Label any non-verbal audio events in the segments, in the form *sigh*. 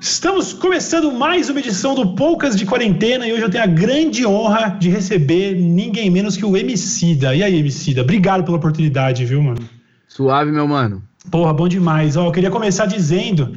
Estamos começando mais uma edição do Poucas de Quarentena e hoje eu tenho a grande honra de receber ninguém menos que o Emicida. E aí, Emicida? Obrigado pela oportunidade, viu, mano? Suave, meu mano. Porra, bom demais. Ó, eu queria começar dizendo,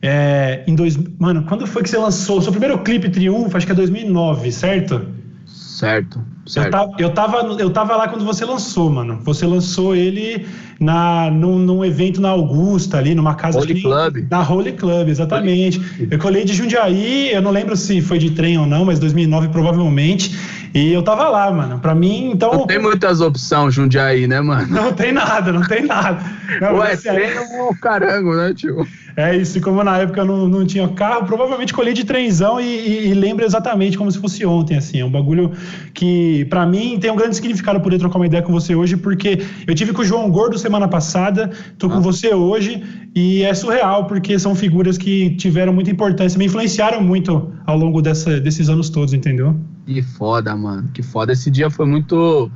é, em dois, mano, quando foi que você lançou o seu primeiro clipe Triunfo? Acho que é 2009, certo? Certo. Eu tava, eu, tava, eu tava lá quando você lançou, mano. Você lançou ele na, num, num evento na Augusta, ali, numa casa. Holy que, Club. Na Holy Club, exatamente. Eu colhei de Jundiaí, eu não lembro se foi de trem ou não, mas 2009 provavelmente. E eu tava lá, mano. Pra mim, então. Não tem muitas opções Jundiaí, né, mano? Não tem nada, não tem nada. *laughs* Não, Ué, trem é um carango, né, tio? É isso, e como na época eu não, não tinha carro, provavelmente colhi de trenzão e, e, e lembro exatamente como se fosse ontem, assim. É um bagulho que, para mim, tem um grande significado poder trocar uma ideia com você hoje, porque eu tive com o João Gordo semana passada, tô com ah. você hoje, e é surreal, porque são figuras que tiveram muita importância, me influenciaram muito ao longo dessa, desses anos todos, entendeu? Que foda, mano. Que foda. Esse dia foi muito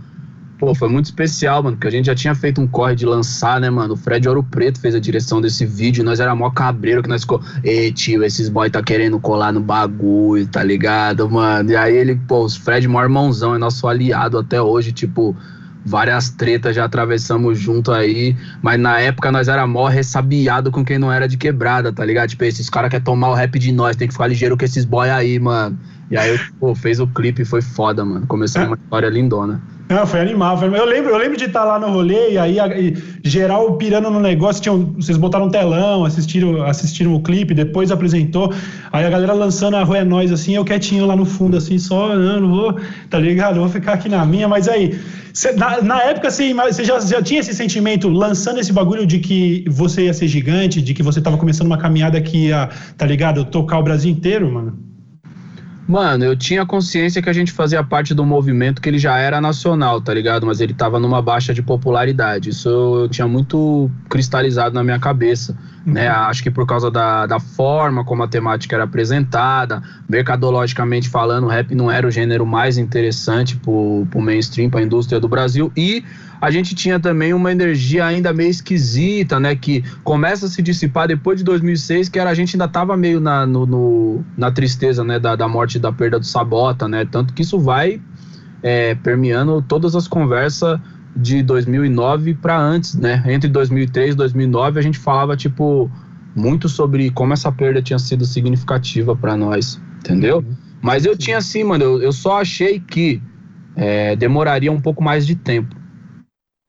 Pô, foi muito especial, mano, porque a gente já tinha feito um corre de lançar, né, mano? O Fred Ouro Preto fez a direção desse vídeo, nós era mó cabreiro que nós ficou, ei, tio, esses boy tá querendo colar no bagulho, tá ligado, mano? E aí ele, pô, o Fred, maior irmãozão, é nosso aliado até hoje, tipo, várias tretas já atravessamos junto aí, mas na época nós era mó ressabiado com quem não era de quebrada, tá ligado? Tipo, esses caras querem tomar o rap de nós, tem que ficar ligeiro com esses boy aí, mano. E aí, pô, fez o clipe, foi foda, mano. Começou é. uma história lindona. Não, foi animal. Foi... Eu, lembro, eu lembro de estar lá no rolê e aí e, geral pirando no negócio. Tinham, vocês botaram um telão, assistiram, assistiram o clipe, depois apresentou. Aí a galera lançando a Rua é Nós, assim, eu quietinho lá no fundo, assim, só, não, não vou, tá ligado? vou ficar aqui na minha. Mas aí, cê, na, na, época, você, você já, já tinha esse sentimento, lançando esse bagulho de que você ia ser gigante, de que você tava começando uma caminhada que ia, tá ligado? Tocar o Brasil inteiro, mano? Mano, eu tinha consciência que a gente fazia parte do movimento que ele já era nacional, tá ligado? Mas ele tava numa baixa de popularidade. Isso eu tinha muito cristalizado na minha cabeça. Né? Acho que por causa da, da forma como a temática era apresentada, mercadologicamente falando, o rap não era o gênero mais interessante pro, pro mainstream, pra indústria do Brasil. E a gente tinha também uma energia ainda meio esquisita, né? Que começa a se dissipar depois de 2006, que era a gente ainda tava meio na, no, no na tristeza, né? Da, da morte da perda do Sabota, né? Tanto que isso vai é, permeando todas as conversas de 2009 para antes, né? Entre 2003 e 2009 a gente falava tipo muito sobre como essa perda tinha sido significativa para nós, entendeu? Uhum. Mas eu tinha assim, mano, eu, eu só achei que é, demoraria um pouco mais de tempo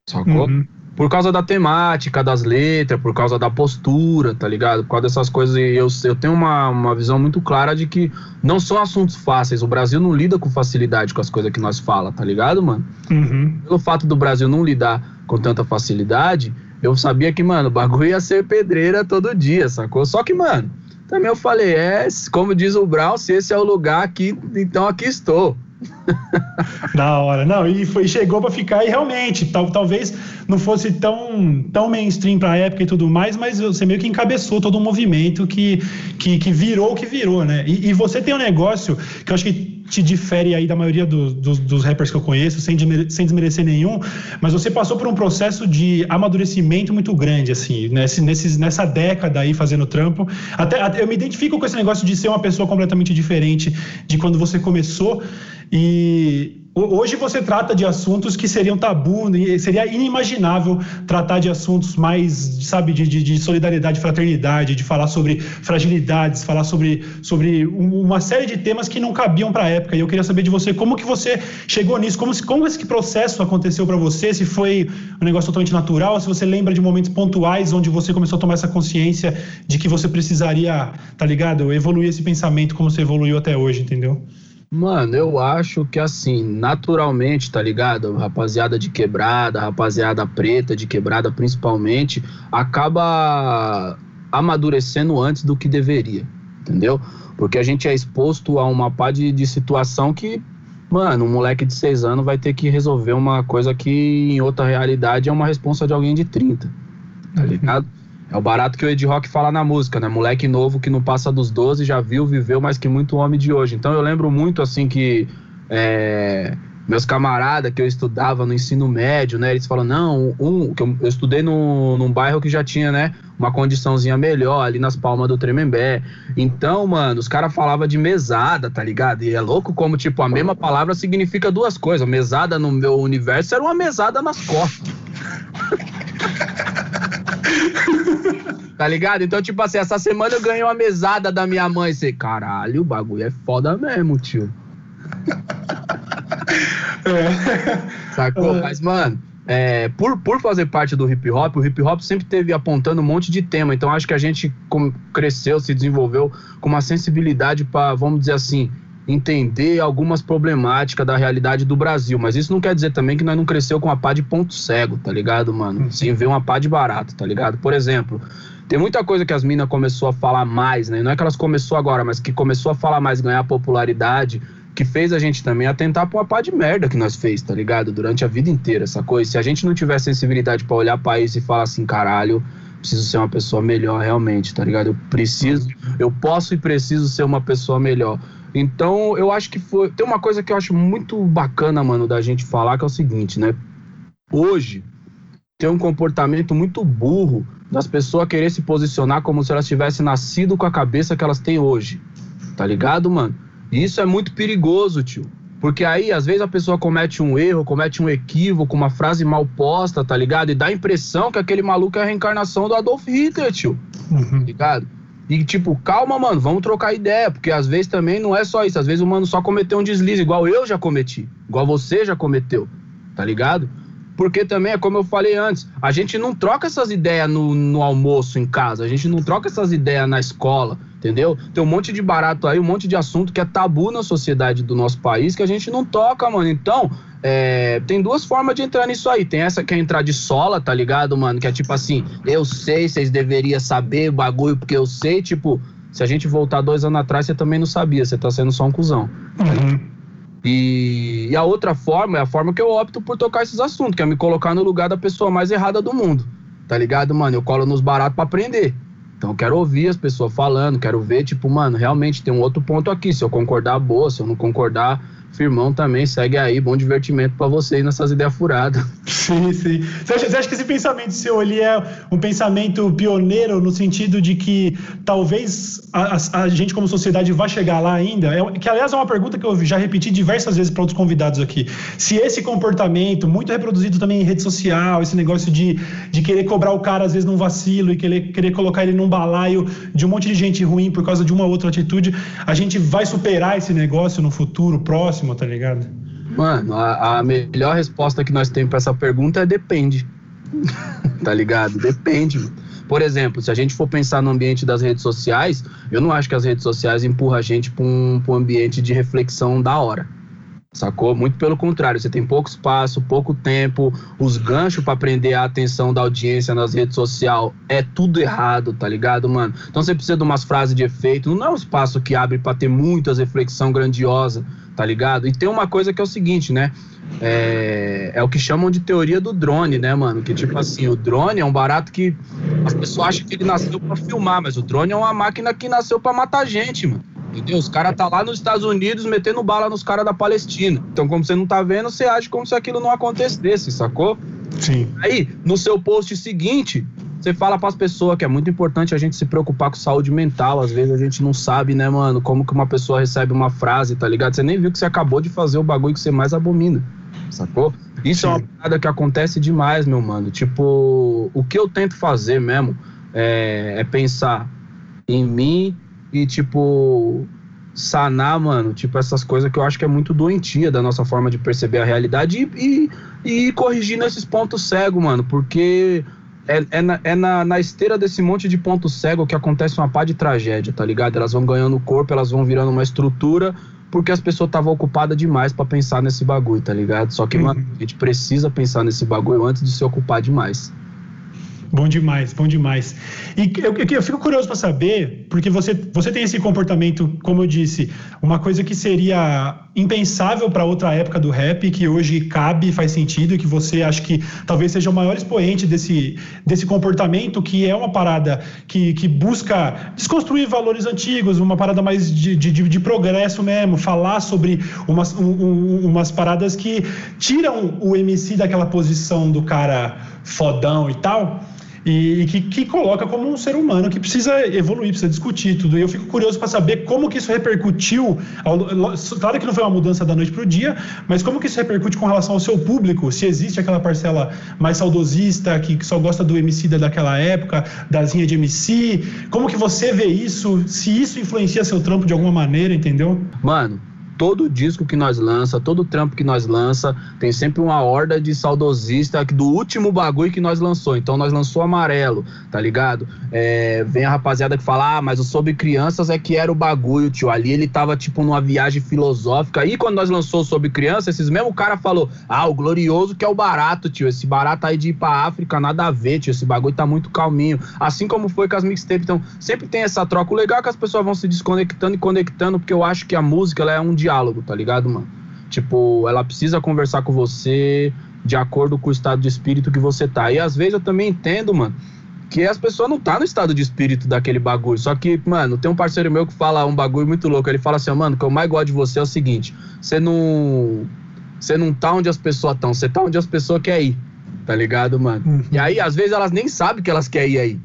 sacou? Uhum. Por causa da temática, das letras, por causa da postura, tá ligado? Por causa dessas coisas, eu, eu tenho uma, uma visão muito clara de que não são assuntos fáceis. O Brasil não lida com facilidade com as coisas que nós fala, tá ligado, mano? Uhum. Pelo fato do Brasil não lidar com tanta facilidade, eu sabia que, mano, o bagulho ia ser pedreira todo dia, sacou? Só que, mano, também eu falei, é, como diz o Brown, se esse é o lugar aqui, então aqui estou. *laughs* da hora. Não, e foi, chegou para ficar e realmente, tal, talvez não fosse tão, tão mainstream para a época e tudo mais, mas você meio que encabeçou todo um movimento que, que, que virou o que virou, né? E, e, você tem um negócio que eu acho que te difere aí da maioria do, do, dos rappers que eu conheço, sem, sem desmerecer nenhum, mas você passou por um processo de amadurecimento muito grande, assim, nesse, nesse, nessa década aí fazendo trampo. Até, até eu me identifico com esse negócio de ser uma pessoa completamente diferente de quando você começou. E Hoje você trata de assuntos que seriam tabu, seria inimaginável tratar de assuntos mais, sabe, de, de, de solidariedade, fraternidade, de falar sobre fragilidades, falar sobre, sobre uma série de temas que não cabiam para a época. E eu queria saber de você como que você chegou nisso, como, como esse processo aconteceu para você, se foi um negócio totalmente natural, se você lembra de momentos pontuais onde você começou a tomar essa consciência de que você precisaria, tá ligado, evoluir esse pensamento como você evoluiu até hoje, entendeu? Mano, eu acho que assim, naturalmente, tá ligado? Rapaziada de quebrada, rapaziada preta de quebrada principalmente, acaba amadurecendo antes do que deveria, entendeu? Porque a gente é exposto a uma pá de, de situação que, mano, um moleque de 6 anos vai ter que resolver uma coisa que em outra realidade é uma responsa de alguém de 30, tá uhum. ligado? É o barato que o Ed Rock fala na música, né? Moleque novo que não passa dos 12, já viu, viveu mais que muito homem de hoje. Então eu lembro muito, assim, que é, meus camaradas que eu estudava no ensino médio, né? Eles falam, não, um, que eu, eu, estudei no, num bairro que já tinha, né? Uma condiçãozinha melhor ali nas palmas do Tremembé. Então, mano, os caras falavam de mesada, tá ligado? E é louco como, tipo, a mesma palavra significa duas coisas. Mesada no meu universo era uma mesada nas costas. *laughs* tá ligado? Então, tipo assim, essa semana eu ganhei uma mesada da minha mãe. Você, caralho, o bagulho é foda mesmo, tio. É. Sacou? É. Mas, mano, é, por, por fazer parte do hip hop, o hip hop sempre teve apontando um monte de tema. Então acho que a gente cresceu, se desenvolveu com uma sensibilidade para, vamos dizer assim, entender algumas problemáticas da realidade do Brasil. Mas isso não quer dizer também que nós não cresceu com uma pá de ponto cego, tá ligado, mano? Uhum. Sem ver uma pá de barato, tá ligado? Por exemplo, tem muita coisa que as minas começou a falar mais, né? Não é que elas começou agora, mas que começou a falar mais, ganhar popularidade que fez a gente também atentar pra uma pá de merda que nós fez, tá ligado? Durante a vida inteira, essa coisa. Se a gente não tiver sensibilidade para olhar para isso e falar assim, caralho, preciso ser uma pessoa melhor realmente, tá ligado? Eu preciso, eu posso e preciso ser uma pessoa melhor. Então, eu acho que foi. Tem uma coisa que eu acho muito bacana, mano, da gente falar, que é o seguinte, né? Hoje, tem um comportamento muito burro das pessoas querer se posicionar como se elas tivessem nascido com a cabeça que elas têm hoje. Tá ligado, mano? E isso é muito perigoso, tio. Porque aí, às vezes, a pessoa comete um erro, comete um equívoco, uma frase mal posta, tá ligado? E dá a impressão que aquele maluco é a reencarnação do Adolf Hitler, tio. Uhum. Tá ligado? E tipo, calma, mano, vamos trocar ideia, porque às vezes também não é só isso. Às vezes o mano só cometeu um deslize, igual eu já cometi, igual você já cometeu, tá ligado? Porque também é como eu falei antes, a gente não troca essas ideias no, no almoço em casa, a gente não troca essas ideias na escola, entendeu? Tem um monte de barato aí, um monte de assunto que é tabu na sociedade do nosso país que a gente não toca, mano. Então, é, tem duas formas de entrar nisso aí. Tem essa que é entrar de sola, tá ligado, mano? Que é tipo assim, eu sei, vocês deveriam saber o bagulho, porque eu sei, tipo, se a gente voltar dois anos atrás, você também não sabia, você tá sendo só um cuzão. Uhum. E, e, a outra forma é a forma que eu opto por tocar esses assuntos, que é me colocar no lugar da pessoa mais errada do mundo. Tá ligado, mano? Eu colo nos baratos pra aprender. Então eu quero ouvir as pessoas falando, quero ver, tipo, mano, realmente tem um outro ponto aqui. Se eu concordar, boa. Se eu não concordar, Firmão também segue aí, bom divertimento para vocês nessas ideias furadas. *laughs* Sim, sim. Você acha, você acha, que esse pensamento seu ali é um pensamento pioneiro no sentido de que talvez a, a, a gente como sociedade vá chegar lá ainda? É, que aliás é uma pergunta que eu já repeti diversas vezes para outros convidados aqui. Se esse comportamento, muito reproduzido também em rede social, esse negócio de, de querer cobrar o cara às vezes num vacilo e querer, querer colocar ele num balaio de um monte de gente ruim por causa de uma outra atitude, a gente vai superar esse negócio no futuro próximo? Próximo, tá ligado? Mano, a, a melhor resposta que nós temos para essa pergunta é depende. *laughs* tá ligado? Depende. Por exemplo, se a gente for pensar no ambiente das redes sociais, eu não acho que as redes sociais empurram a gente para um, um ambiente de reflexão da hora. Sacou? Muito pelo contrário, você tem pouco espaço, pouco tempo, os ganchos para prender a atenção da audiência nas redes sociais é tudo errado, tá ligado, mano? Então você precisa de umas frases de efeito, não é um espaço que abre para ter muitas reflexão grandiosa tá ligado? E tem uma coisa que é o seguinte, né? É, é o que chamam de teoria do drone, né, mano? Que tipo assim, o drone é um barato que as pessoas acham que ele nasceu para filmar, mas o drone é uma máquina que nasceu para matar gente, mano. Entendeu? Os caras tá lá nos Estados Unidos metendo bala nos caras da Palestina. Então, como você não tá vendo, você age como se aquilo não acontecesse, sacou? Sim. Aí, no seu post seguinte, você fala para as pessoas que é muito importante a gente se preocupar com saúde mental. Às vezes a gente não sabe, né, mano, como que uma pessoa recebe uma frase, tá ligado? Você nem viu que você acabou de fazer o bagulho que você mais abomina, sacou? Isso Sim. é uma parada que acontece demais, meu mano. Tipo, o que eu tento fazer mesmo é, é pensar em mim e, tipo, sanar, mano, tipo, essas coisas que eu acho que é muito doentia da nossa forma de perceber a realidade e, e, e corrigindo esses pontos cegos, mano, porque é, é, na, é na, na, esteira desse monte de ponto cego que acontece uma pá de tragédia, tá ligado? Elas vão ganhando corpo, elas vão virando uma estrutura, porque as pessoas estavam ocupadas demais para pensar nesse bagulho, tá ligado? Só que, uhum. mano, a gente precisa pensar nesse bagulho antes de se ocupar demais. Bom demais, bom demais. E eu, eu fico curioso para saber, porque você, você tem esse comportamento, como eu disse, uma coisa que seria impensável para outra época do rap, que hoje cabe, faz sentido, e que você acha que talvez seja o maior expoente desse, desse comportamento, que é uma parada que, que busca desconstruir valores antigos, uma parada mais de, de, de progresso mesmo, falar sobre umas, um, um, umas paradas que tiram o MC daquela posição do cara fodão e tal e, e que, que, coloca como um ser humano que precisa evoluir, precisa discutir tudo. E eu fico curioso para saber como que isso repercutiu. Ao, claro que não foi uma mudança da noite para o dia, mas como que isso repercute com relação ao seu público? Se existe aquela parcela mais saudosista que, que só gosta do MC daquela época, da zinha de MC, como que você vê isso? Se isso influencia seu trampo de alguma maneira, entendeu? Mano, todo disco que nós lança, todo trampo que nós lança, tem sempre uma horda de saudosista do último bagulho que nós lançou. Então nós lançou amarelo, tá ligado? É, vem a rapaziada que fala, ah, mas o Sobre Crianças é que era o bagulho, tio. Ali ele tava tipo numa viagem filosófica. E quando nós lançou Sobre Crianças, esses mesmo cara falou, ah, o glorioso que é o barato, tio. Esse barato aí de ir pra África, nada a ver, tio. Esse bagulho tá muito calminho. Assim como foi com as mixtapes. Então sempre tem essa troca. O legal é que as pessoas vão se desconectando e conectando, porque eu acho que a música ela é um dia diálogo, tá ligado, mano? Tipo, ela precisa conversar com você de acordo com o estado de espírito que você tá. E às vezes eu também entendo, mano, que as pessoas não tá no estado de espírito daquele bagulho. Só que, mano, tem um parceiro meu que fala um bagulho muito louco. Ele fala assim, mano, o que eu mais gosto de você é o seguinte: você não. Você não tá onde as pessoas estão, você tá onde as pessoas querem ir. Tá ligado, mano? Uhum. E aí, às vezes, elas nem sabem que elas querem ir aí.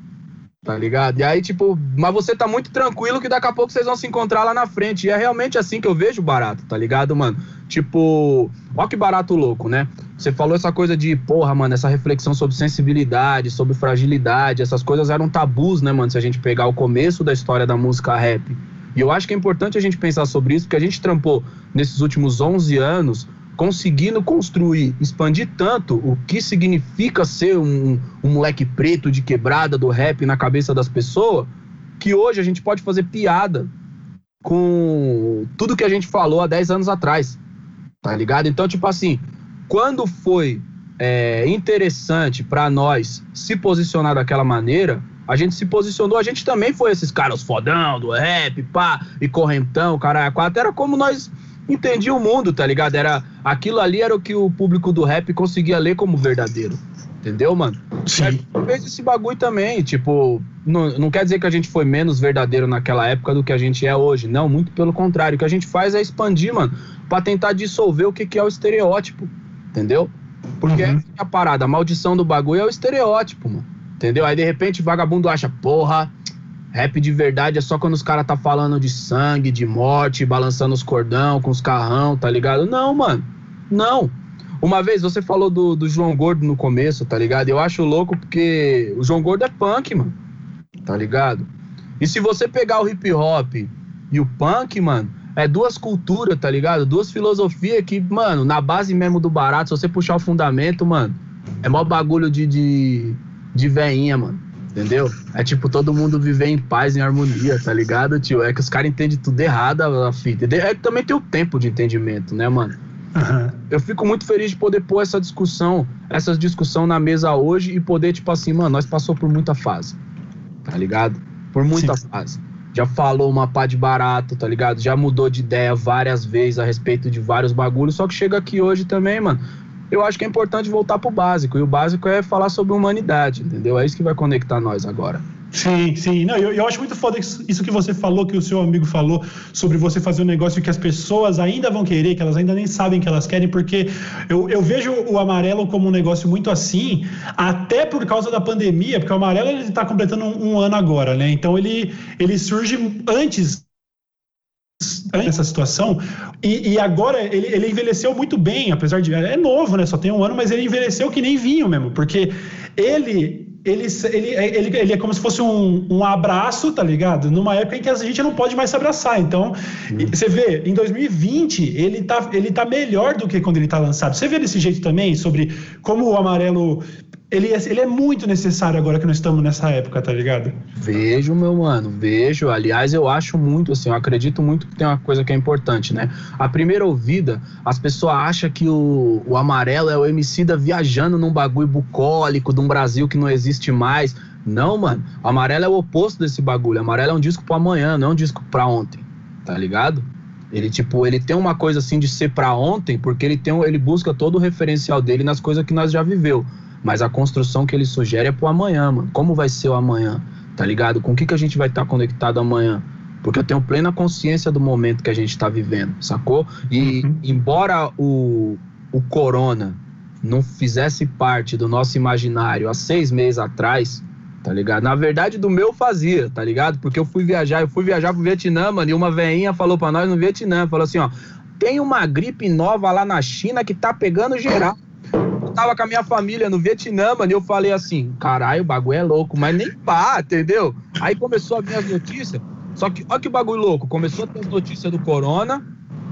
Tá ligado? E aí, tipo, mas você tá muito tranquilo que daqui a pouco vocês vão se encontrar lá na frente. E é realmente assim que eu vejo barato, tá ligado, mano? Tipo, ó que barato louco, né? Você falou essa coisa de, porra, mano, essa reflexão sobre sensibilidade, sobre fragilidade, essas coisas eram tabus, né, mano? Se a gente pegar o começo da história da música rap. E eu acho que é importante a gente pensar sobre isso, porque a gente trampou nesses últimos 11 anos conseguindo construir, expandir tanto o que significa ser um, um, moleque preto de quebrada do rap na cabeça das pessoas, que hoje a gente pode fazer piada com tudo que a gente falou há 10 anos atrás, tá ligado? Então, tipo assim, quando foi é, interessante para nós se posicionar daquela maneira, a gente se posicionou, a gente também foi esses caras fodão do rap, pá, e correntão, caralho, quatro, era como nós entendia o mundo, tá ligado? Era aquilo ali era o que o público do rap conseguia ler como verdadeiro. Entendeu, mano? Sim. fez esse bagulho também, tipo, não, não quer dizer que a gente foi menos verdadeiro naquela época do que a gente é hoje. Não, muito pelo contrário. O que a gente faz é expandir, mano, pra tentar dissolver o que, que é o estereótipo. Entendeu? Porque uhum. é a parada, a maldição do bagulho é o estereótipo, mano. Entendeu? Aí de repente o vagabundo acha, porra, Rap de verdade é só quando os caras tá falando de sangue, de morte, balançando os cordão com os carrão, tá ligado? Não, mano. Não. Uma vez você falou do, do João Gordo no começo, tá ligado? Eu acho louco porque o João Gordo é punk, mano. Tá ligado? E se você pegar o hip hop e o punk, mano, é duas culturas, tá ligado? Duas filosofias que, mano, na base mesmo do barato, se você puxar o fundamento, mano, é mó bagulho de, de, de veinha, mano. Entendeu? É tipo todo mundo viver em paz, em harmonia, tá ligado, tio? É que os caras entendem tudo errado a fita. É que também tem o tempo de entendimento, né, mano? Uhum. Eu fico muito feliz de poder pôr essa discussão, essa discussão na mesa hoje e poder, tipo assim, mano, nós passou por muita fase, tá ligado? Por muita Sim. fase. Já falou uma pá de barato, tá ligado? Já mudou de ideia várias vezes a respeito de vários bagulhos, só que chega aqui hoje também, mano eu acho que é importante voltar para o básico. E o básico é falar sobre humanidade, entendeu? É isso que vai conectar nós agora. Sim, sim. Não, eu, eu acho muito foda isso que você falou, que o seu amigo falou, sobre você fazer um negócio que as pessoas ainda vão querer, que elas ainda nem sabem que elas querem, porque eu, eu vejo o amarelo como um negócio muito assim, até por causa da pandemia, porque o amarelo ele está completando um, um ano agora, né? Então ele, ele surge antes essa situação. E, e agora ele, ele, envelheceu muito bem, apesar de. É novo, né? Só tem um ano, mas ele envelheceu que nem vinho mesmo, porque ele. Ele, ele, ele, ele é como se fosse um, um abraço, tá ligado? Numa época em que a gente não pode mais se abraçar. Então, hum. você vê, em 2020, ele tá, ele tá melhor do que quando ele tá lançado. Você vê desse jeito também, sobre como o amarelo ele é, ele é muito necessário agora que nós estamos nessa época, tá ligado? Vejo, meu mano, vejo. Aliás, eu acho muito, assim, eu acredito muito que tem uma coisa que é importante, né? A primeira ouvida, as pessoas acham que o, o amarelo é o MC da viajando num bagulho bucólico de um Brasil que não existe mais. Não, mano. O amarelo é o oposto desse bagulho. O amarelo é um disco pro amanhã, não é um disco pra ontem, tá ligado? Ele, tipo, ele tem uma coisa assim de ser pra ontem, porque ele tem ele busca todo o referencial dele nas coisas que nós já viveu. Mas a construção que ele sugere é pro amanhã, mano. Como vai ser o amanhã? Tá ligado? Com o que, que a gente vai estar tá conectado amanhã? Porque eu tenho plena consciência do momento que a gente está vivendo, sacou? E uhum. embora o, o corona não fizesse parte do nosso imaginário há seis meses atrás, tá ligado? Na verdade, do meu fazia, tá ligado? Porque eu fui viajar, eu fui viajar pro Vietnã, mano, e uma veinha falou para nós no Vietnã, falou assim, ó, tem uma gripe nova lá na China que tá pegando geral tava com a minha família no Vietnã, mano, e eu falei assim, caralho, o bagulho é louco, mas nem pá, entendeu? Aí começou a vir as notícias, só que, ó que bagulho louco, começou a ter as notícias do corona,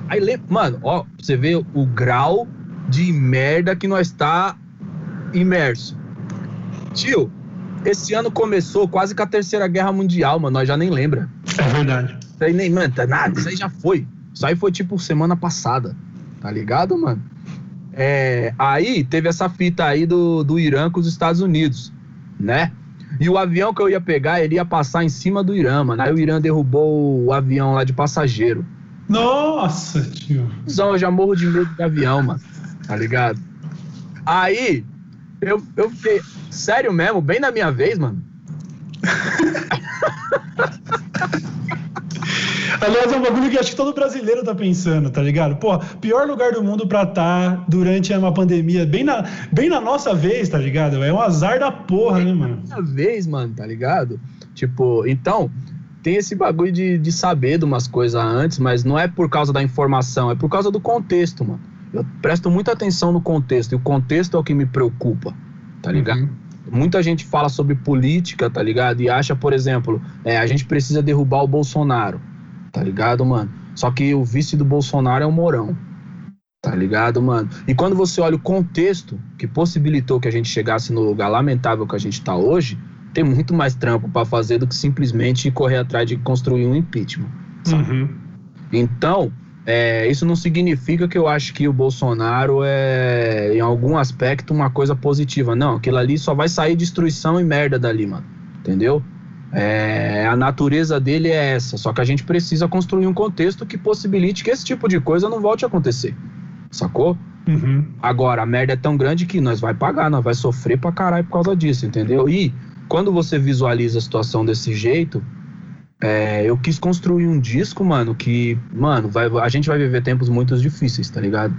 aí, mano, ó, você vê o grau de merda que nós tá imerso. Tio, esse ano começou quase com a terceira guerra mundial, mano, nós já nem lembra. É verdade. Isso aí nem, mano, tá nada, isso aí já foi. Isso aí foi tipo semana passada, tá ligado, mano? É, aí teve essa fita aí do, do Irã com os Estados Unidos, né? E o avião que eu ia pegar, ele ia passar em cima do Irã, mano. Aí o Irã derrubou o avião lá de passageiro. Nossa, tio. Então, eu já morro de medo de avião, mano. Tá ligado? Aí, eu, eu fiquei. Sério mesmo, bem na minha vez, mano. *laughs* Aliás, é um bagulho que acho que todo brasileiro tá pensando, tá ligado? Pô, pior lugar do mundo pra estar tá durante uma pandemia, bem na, bem na nossa vez, tá ligado? É um azar da porra, né, mano? Na vez, mano, tá ligado? Tipo, então, tem esse bagulho de, de saber de umas coisas antes, mas não é por causa da informação, é por causa do contexto, mano. Eu presto muita atenção no contexto, e o contexto é o que me preocupa, tá ligado? Uhum. Muita gente fala sobre política, tá ligado? E acha, por exemplo, é, a gente precisa derrubar o Bolsonaro tá ligado, mano? Só que o vice do Bolsonaro é o Mourão, tá ligado, mano? E quando você olha o contexto que possibilitou que a gente chegasse no lugar lamentável que a gente tá hoje, tem muito mais trampo para fazer do que simplesmente correr atrás de construir um impeachment. Uhum. Então, é, isso não significa que eu acho que o Bolsonaro é, em algum aspecto, uma coisa positiva. Não, aquilo ali só vai sair destruição e merda dali, mano. Entendeu? É, a natureza dele é essa, só que a gente precisa construir um contexto que possibilite que esse tipo de coisa não volte a acontecer. Sacou? Uhum. Agora, a merda é tão grande que nós vai pagar, nós vai sofrer pra caralho por causa disso, entendeu? E quando você visualiza a situação desse jeito, é, eu quis construir um disco, mano, que, mano, vai, a gente vai viver tempos muito difíceis, tá ligado?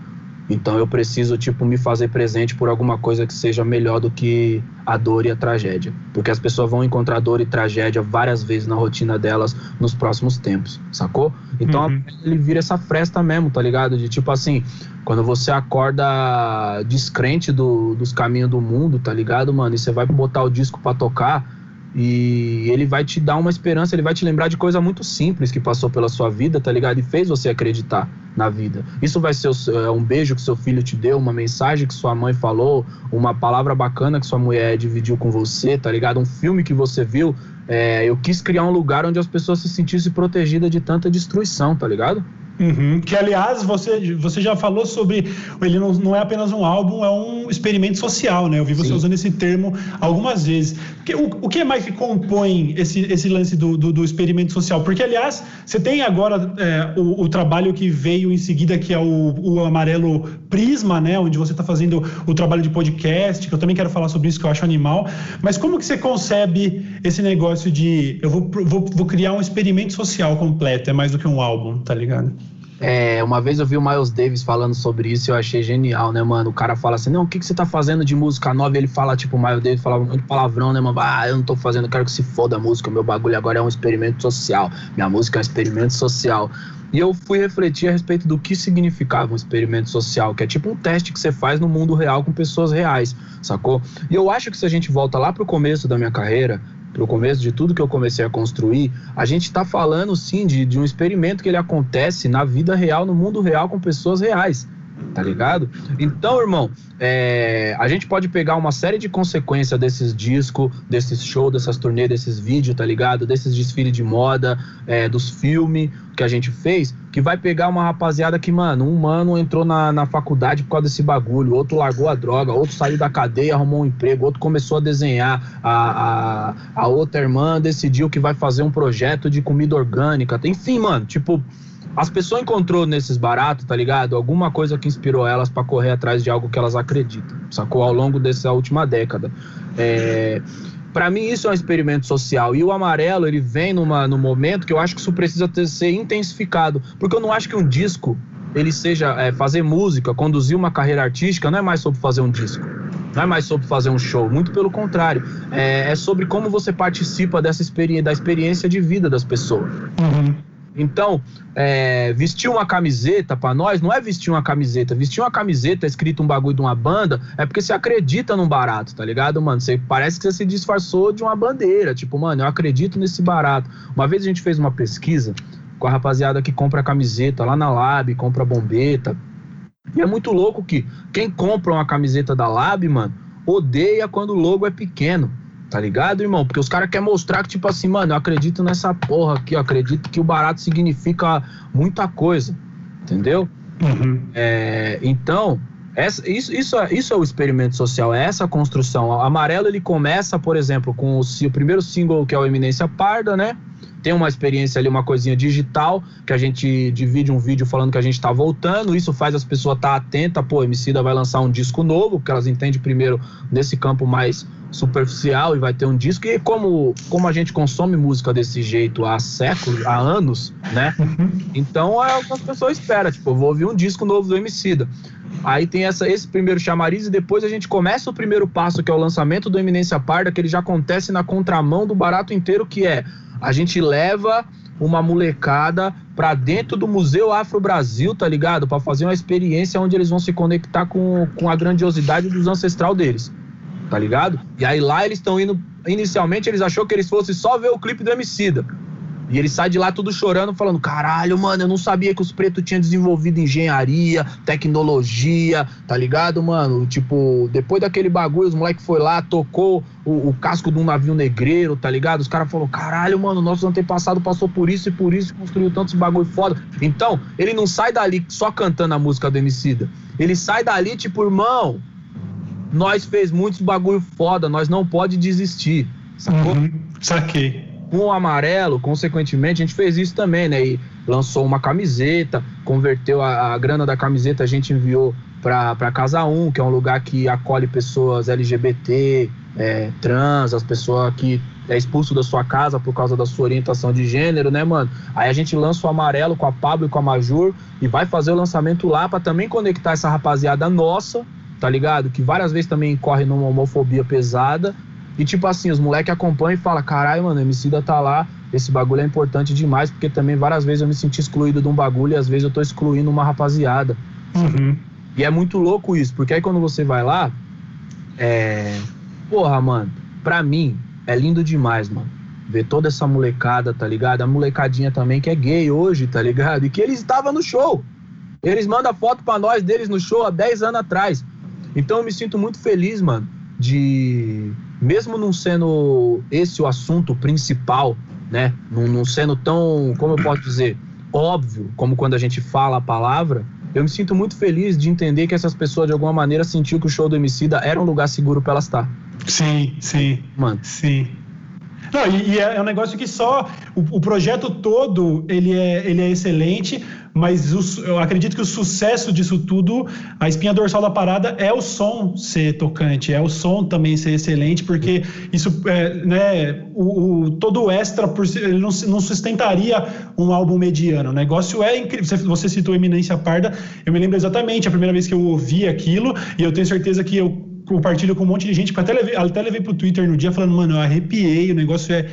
Então eu preciso, tipo, me fazer presente por alguma coisa que seja melhor do que a dor e a tragédia. Porque as pessoas vão encontrar dor e tragédia várias vezes na rotina delas nos próximos tempos, sacou? Então uhum. ele vira essa fresta mesmo, tá ligado? De tipo assim, quando você acorda descrente do, dos caminhos do mundo, tá ligado, mano? E você vai botar o disco para tocar e ele vai te dar uma esperança, ele vai te lembrar de coisa muito simples que passou pela sua vida, tá ligado? E fez você acreditar na vida. Isso vai ser é, um beijo que seu filho te deu, uma mensagem que sua mãe falou, uma palavra bacana que sua mulher dividiu com você, tá ligado? Um filme que você viu. É, eu quis criar um lugar onde as pessoas se sentissem protegidas de tanta destruição, tá ligado? Uhum. Que, aliás, você, você já falou sobre. Ele não, não é apenas um álbum, é um experimento social, né? Eu vi você Sim. usando esse termo algumas vezes. Que, o, o que mais que compõe esse, esse lance do, do, do experimento social? Porque, aliás, você tem agora é, o, o, trabalho que veio em seguida, que é o, o Amarelo Prisma, né? Onde você está fazendo o trabalho de podcast, que eu também quero falar sobre isso, que eu acho animal. Mas como que você concebe esse negócio de eu vou, vou, vou criar um experimento social completo? É mais do que um álbum, tá ligado? É, uma vez eu vi o Miles Davis falando sobre isso e eu achei genial, né, mano? O cara fala assim, não, o que, que você tá fazendo de música nova? E ele fala, tipo, o Miles Davis falava muito palavrão, né, mano? Ah, eu não tô fazendo, quero que se foda a música, meu bagulho agora é um experimento social. Minha música é um experimento social. E eu fui refletir a respeito do que significava um experimento social, que é tipo um teste que você faz no mundo real com pessoas reais, sacou? E eu acho que se a gente volta lá pro começo da minha carreira, para o começo de tudo que eu comecei a construir, a gente está falando sim de, de um experimento que ele acontece na vida real, no mundo real, com pessoas reais. Tá ligado? Então, irmão, é, a gente pode pegar uma série de consequências desses discos, desses shows, dessas turnês, desses vídeos, tá ligado? Desses desfiles de moda, é, dos filmes que a gente fez, que vai pegar uma rapaziada que, mano, um mano entrou na, na faculdade por causa desse bagulho, outro largou a droga, outro saiu da cadeia, arrumou um emprego, outro começou a desenhar, a, a, a outra irmã decidiu que vai fazer um projeto de comida orgânica, enfim, mano, tipo as pessoas encontrou nesses baratos, tá ligado? Alguma coisa que inspirou elas para correr atrás de algo que elas acreditam, sacou? Ao longo dessa última década. É, para mim isso é um experimento social e o amarelo ele vem numa, num momento que eu acho que isso precisa ter, ser intensificado, porque eu não acho que um disco ele seja é, fazer música, conduzir uma carreira artística, não é mais sobre fazer um disco, não é mais sobre fazer um show, muito pelo contrário, é, é sobre como você participa dessa experiência, da experiência de vida das pessoas. Uhum. Então, é, vestir uma camiseta para nós não é vestir uma camiseta. Vestir uma camiseta escrito um bagulho de uma banda é porque você acredita num barato, tá ligado, mano? Você parece que você se disfarçou de uma bandeira. Tipo, mano, eu acredito nesse barato. Uma vez a gente fez uma pesquisa com a rapaziada que compra camiseta lá na Lab, compra bombeta. E é muito louco que quem compra uma camiseta da Lab, mano, odeia quando o logo é pequeno. Tá ligado, irmão? Porque os caras querem mostrar que, tipo assim, mano, eu acredito nessa porra aqui, eu acredito que o barato significa muita coisa. Entendeu? Uhum. É, então, essa, isso, isso, é, isso é o experimento social, é essa construção. O amarelo ele começa, por exemplo, com o, o primeiro single que é o Eminência Parda, né? tem uma experiência ali, uma coisinha digital, que a gente divide um vídeo falando que a gente está voltando, isso faz as pessoas estar tá atentas, pô, Emicida vai lançar um disco novo, porque elas entendem primeiro nesse campo mais superficial e vai ter um disco. E como, como a gente consome música desse jeito há séculos, há anos, né? Então é o que as pessoas esperam. Tipo, eu vou ouvir um disco novo do Emicida. Aí tem essa, esse primeiro chamariz e depois a gente começa o primeiro passo, que é o lançamento do Eminência Parda, que ele já acontece na contramão do barato inteiro, que é a gente leva uma molecada para dentro do Museu Afro Brasil, tá ligado? Para fazer uma experiência onde eles vão se conectar com, com a grandiosidade dos ancestral deles tá ligado? E aí lá eles estão indo. Inicialmente eles achou que eles fossem só ver o clipe do Emicida. E ele sai de lá tudo chorando, falando: caralho, mano, eu não sabia que os pretos tinham desenvolvido engenharia, tecnologia, tá ligado, mano? Tipo, depois daquele bagulho, os moleques foi lá, tocou o, o, casco de um navio negreiro, tá ligado? Os caras falaram: caralho, mano, nosso antepassado passou por isso e por isso construiu tantos bagulho foda. Então, ele não sai dali só cantando a música do Emicida. Ele sai dali, tipo, irmão, nós fez muitos bagulho foda, nós não pode desistir, sacou? Uhum, saquei. Com o amarelo, consequentemente, a gente fez isso também, né? E lançou uma camiseta, converteu a, a grana da camiseta, a gente enviou para Casa 1, que é um lugar que acolhe pessoas LGBT, é, trans, as pessoas que é expulso da sua casa por causa da sua orientação de gênero, né, mano? Aí a gente lança o amarelo com a Pablo e com a Majur e vai fazer o lançamento lá para também conectar essa rapaziada nossa tá ligado? Que várias vezes também corre numa homofobia pesada. E tipo assim, os moleques acompanham e falam, caralho, mano, Emicida tá lá, esse bagulho é importante demais, porque também várias vezes eu me senti excluído de um bagulho e às vezes eu tô excluindo uma rapaziada. Uhum. E é muito louco isso, porque aí quando você vai lá, é. Porra, mano, pra mim é lindo demais, mano. Ver toda essa molecada, tá ligado? A molecadinha também que é gay hoje, tá ligado? E que eles estavam no show. Eles mandam foto pra nós deles no show há 10 anos atrás. Então eu me sinto muito feliz, mano, de mesmo não sendo esse o assunto principal, né? Não, não sendo tão, como eu posso dizer, óbvio como quando a gente fala a palavra, eu me sinto muito feliz de entender que essas pessoas de alguma maneira sentiu que o show do Emicida era um lugar seguro para elas estar. Sim, sim. Mano. Sim. Não, e, e, é, é um negócio que só o, o, projeto todo ele é, ele é excelente, mas o, eu acredito que o sucesso disso tudo, a espinha dorsal da parada é o som ser tocante, é o som também ser excelente, porque isso, é, né, o, o, todo o extra por ele não, não sustentaria um álbum mediano. O negócio é incrível. Você, você citou Eminência Parda, eu me lembro exatamente a primeira vez que eu ouvi aquilo, e eu tenho certeza que eu compartilho com um monte de gente, até levei, até levei pro Twitter no dia falando, mano, eu arrepiei, o negócio é,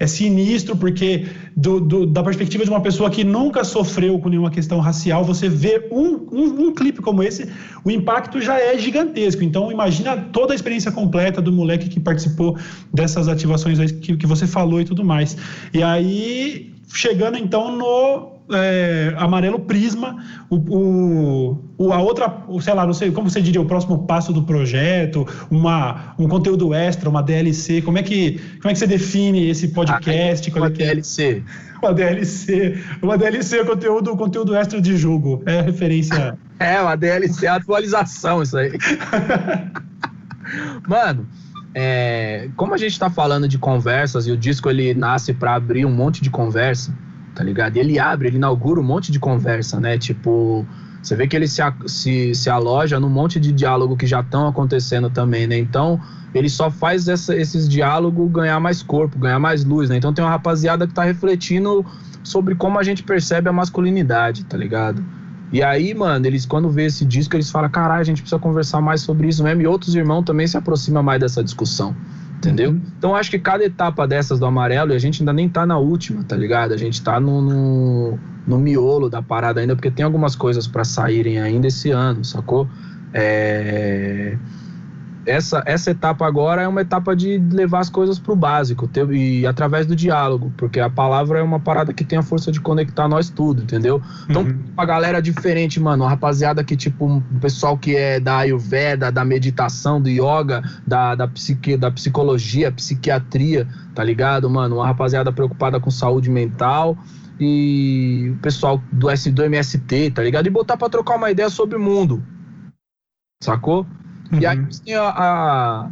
é sinistro, porque do, do, da perspectiva de uma pessoa que nunca sofreu com nenhuma questão racial, você vê um, um, um, clipe como esse, o impacto já é gigantesco. Então, imagina toda a experiência completa do moleque que participou dessas ativações que, que você falou e tudo mais. E aí, chegando então no é, amarelo prisma, o, o, a outra, sei lá, não sei, como você diria, o próximo passo do projeto, uma, um conteúdo extra, uma DLC, como é que, como é que você define esse podcast? Ah, uma é DLC. *laughs* Uma DLC, uma DLC, conteúdo, conteúdo extra de jogo, é referência... *laughs* É, uma DLC, atualização isso aí. *laughs* Mano, é, como a gente está falando de conversas e o disco ele nasce para abrir um monte de conversa, tá ligado? E ele abre, ele inaugura um monte de conversa, né? Tipo, você vê que ele se, se, se aloja num monte de diálogo que já estão acontecendo também, né? Então, ele só faz essa, esses diálogos ganhar mais corpo, ganhar mais luz, né? Então tem uma rapaziada que tá refletindo sobre como a gente percebe a masculinidade, tá ligado? E aí, mano, eles quando vê esse disco, eles falam, caralho, a gente precisa conversar mais sobre isso mesmo. E outros irmãos também se aproximam mais dessa discussão. Entendeu? Uhum. Então acho que cada etapa dessas do amarelo, e a gente ainda nem tá na última, tá ligado? A gente tá no, no, no miolo da parada ainda, porque tem algumas coisas para saírem ainda esse ano, sacou? É essa, essa etapa agora é uma etapa de levar as coisas para o básico ter, e através do diálogo, porque a palavra é uma parada que tem a força de conectar nós tudo, entendeu? Então, uhum. uma galera diferente, mano, uma rapaziada que, tipo, um pessoal que é da Ayurveda, da meditação, do yoga, da, da, psique, da psicologia, psiquiatria, tá ligado, mano? Uma rapaziada preocupada com saúde mental e o pessoal do, S, do MST, tá ligado? E botar para trocar uma ideia sobre o mundo, sacou? Uhum. E aí tem a, a,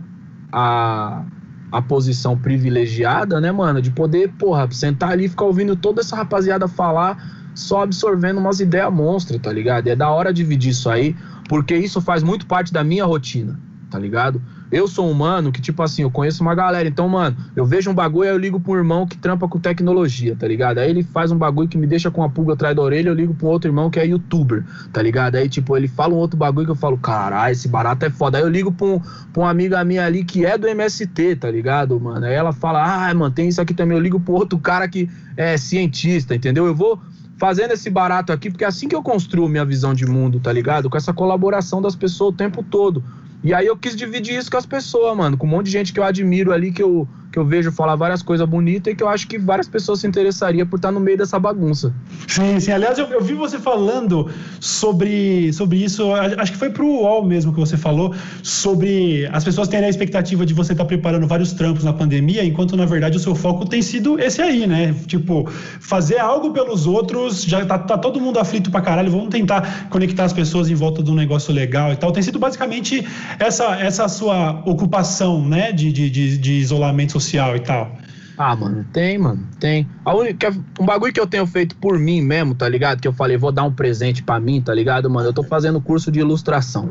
a, a, posição privilegiada, né, mano, de poder, porra, sentar ali e ficar ouvindo toda essa rapaziada falar, só absorvendo umas ideias monstras, tá ligado? E é da hora dividir isso aí, porque isso faz muito parte da minha rotina, tá ligado? Eu sou humano que, tipo assim, eu conheço uma galera. Então, mano, eu vejo um bagulho, aí eu ligo pro um irmão que trampa com tecnologia, tá ligado? Aí ele faz um bagulho que me deixa com a pulga atrás da orelha, eu ligo pro outro irmão que é youtuber, tá ligado? Aí, tipo, ele fala um outro bagulho que eu falo, caralho, esse barato é foda. Aí eu ligo pra, um, pra uma amiga minha ali que é do MST, tá ligado, mano? Aí ela fala, ah, mano, tem isso aqui também. Eu ligo pro outro cara que é cientista, entendeu? Eu vou fazendo esse barato aqui, porque é assim que eu construo minha visão de mundo, tá ligado? Com essa colaboração das pessoas o tempo todo. E aí eu quis dividir isso com as pessoas, mano, com um monte de gente que eu admiro ali, que eu, que eu vejo falar várias coisas bonitas e que eu acho que várias pessoas se interessariam por estar no meio dessa bagunça. Sim, sim. Aliás, eu, eu vi você falando sobre, sobre isso, acho que foi pro UOL mesmo que você falou, sobre as pessoas terem a expectativa de você estar preparando vários trampos na pandemia, enquanto na verdade o seu foco tem sido esse aí, né? Tipo, fazer algo pelos outros, já tá, tá todo mundo aflito pra caralho, vamos tentar conectar as pessoas em volta de um negócio legal e tal. Tem sido basicamente essa, essa sua ocupação, né, de, de, de, de isolamento social social e tal? Ah, mano, tem, mano, tem. A única, um bagulho que eu tenho feito por mim mesmo, tá ligado? Que eu falei, vou dar um presente para mim, tá ligado, mano? Eu tô fazendo curso de ilustração,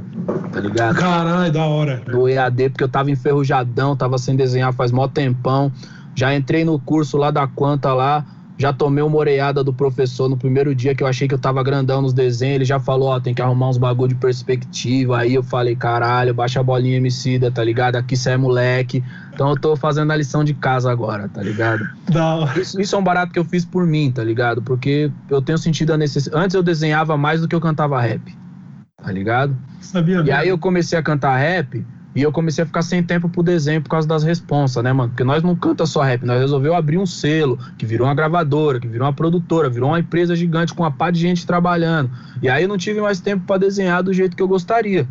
tá ligado? Caralho, da hora. Do EAD, porque eu tava enferrujadão, tava sem desenhar faz mó tempão. Já entrei no curso lá da Quanta lá, já tomei uma oreada do professor no primeiro dia que eu achei que eu tava grandão nos desenhos. Ele já falou: Ó, tem que arrumar uns bagulho de perspectiva. Aí eu falei: Caralho, baixa a bolinha emicida, tá ligado? Aqui cê é moleque. Então eu tô fazendo a lição de casa agora, tá ligado? Não. Isso, isso é um barato que eu fiz por mim, tá ligado? Porque eu tenho sentido a necessidade. Antes eu desenhava mais do que eu cantava rap, tá ligado? Sabia, e aí eu comecei a cantar rap. E eu comecei a ficar sem tempo pro desenho por causa das responsas, né, mano? Porque nós não canta só rap, nós resolveu abrir um selo, que virou uma gravadora, que virou uma produtora, virou uma empresa gigante com uma pá de gente trabalhando. E aí eu não tive mais tempo para desenhar do jeito que eu gostaria.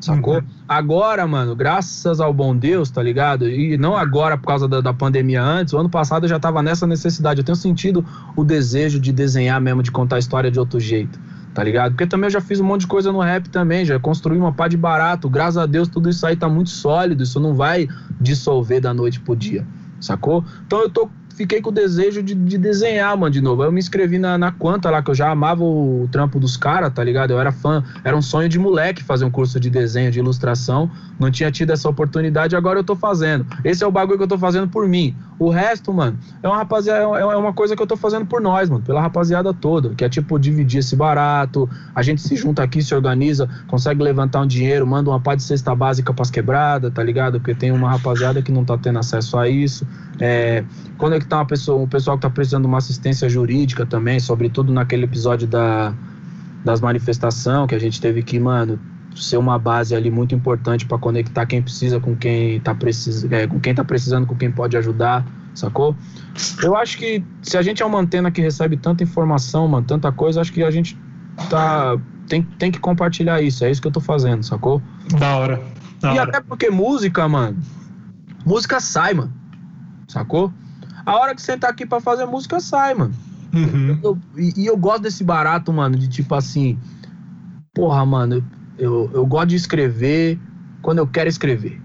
Sacou? Uhum. Agora, mano, graças ao bom Deus, tá ligado? E não agora por causa da, da, pandemia antes, o ano passado eu já tava nessa necessidade. Eu tenho sentido o desejo de desenhar mesmo, de contar a história de outro jeito tá ligado? Porque também eu já fiz um monte de coisa no rap também, já construí uma pá de barato. Graças a Deus tudo isso aí tá muito sólido, isso não vai dissolver da noite pro dia, sacou? Então eu tô fiquei com o desejo de, de desenhar, mano, de novo. Eu me inscrevi na, na Quanta lá, que eu já amava o, trampo dos caras, tá ligado? Eu era fã, era um sonho de moleque fazer um curso de desenho, de ilustração. Não tinha tido essa oportunidade, agora eu tô fazendo. Esse é o bagulho que eu tô fazendo por mim. O resto, mano, é uma rapaziada, é, é uma coisa que eu tô fazendo por nós, mano, pela rapaziada toda, que é tipo dividir esse barato, a gente se junta aqui, se organiza, consegue levantar um dinheiro, manda uma parte de cesta básica pras quebradas, tá ligado? Porque tem uma rapaziada que não tá tendo acesso a isso. É, conectar uma pessoa, um pessoal que tá precisando de uma assistência jurídica também, sobretudo naquele episódio da, das manifestações, que a gente teve que, mano, ser uma base ali muito importante para conectar quem precisa com quem está precisando, é, com quem tá precisando, com quem pode ajudar. sacou? Eu acho que se a gente é uma antena que recebe tanta informação, mano, tanta coisa, acho que a gente tá tem, tem que compartilhar isso. É isso que eu tô fazendo, sacou? Da hora. Da e hora. até porque música, mano, música sai, mano. Sacou? A hora que você tá aqui pra fazer música sai, mano. Uhum. Eu- e, e eu gosto desse barato, mano, de tipo assim. Porra, mano, eu, eu gosto de escrever quando eu quero escrever.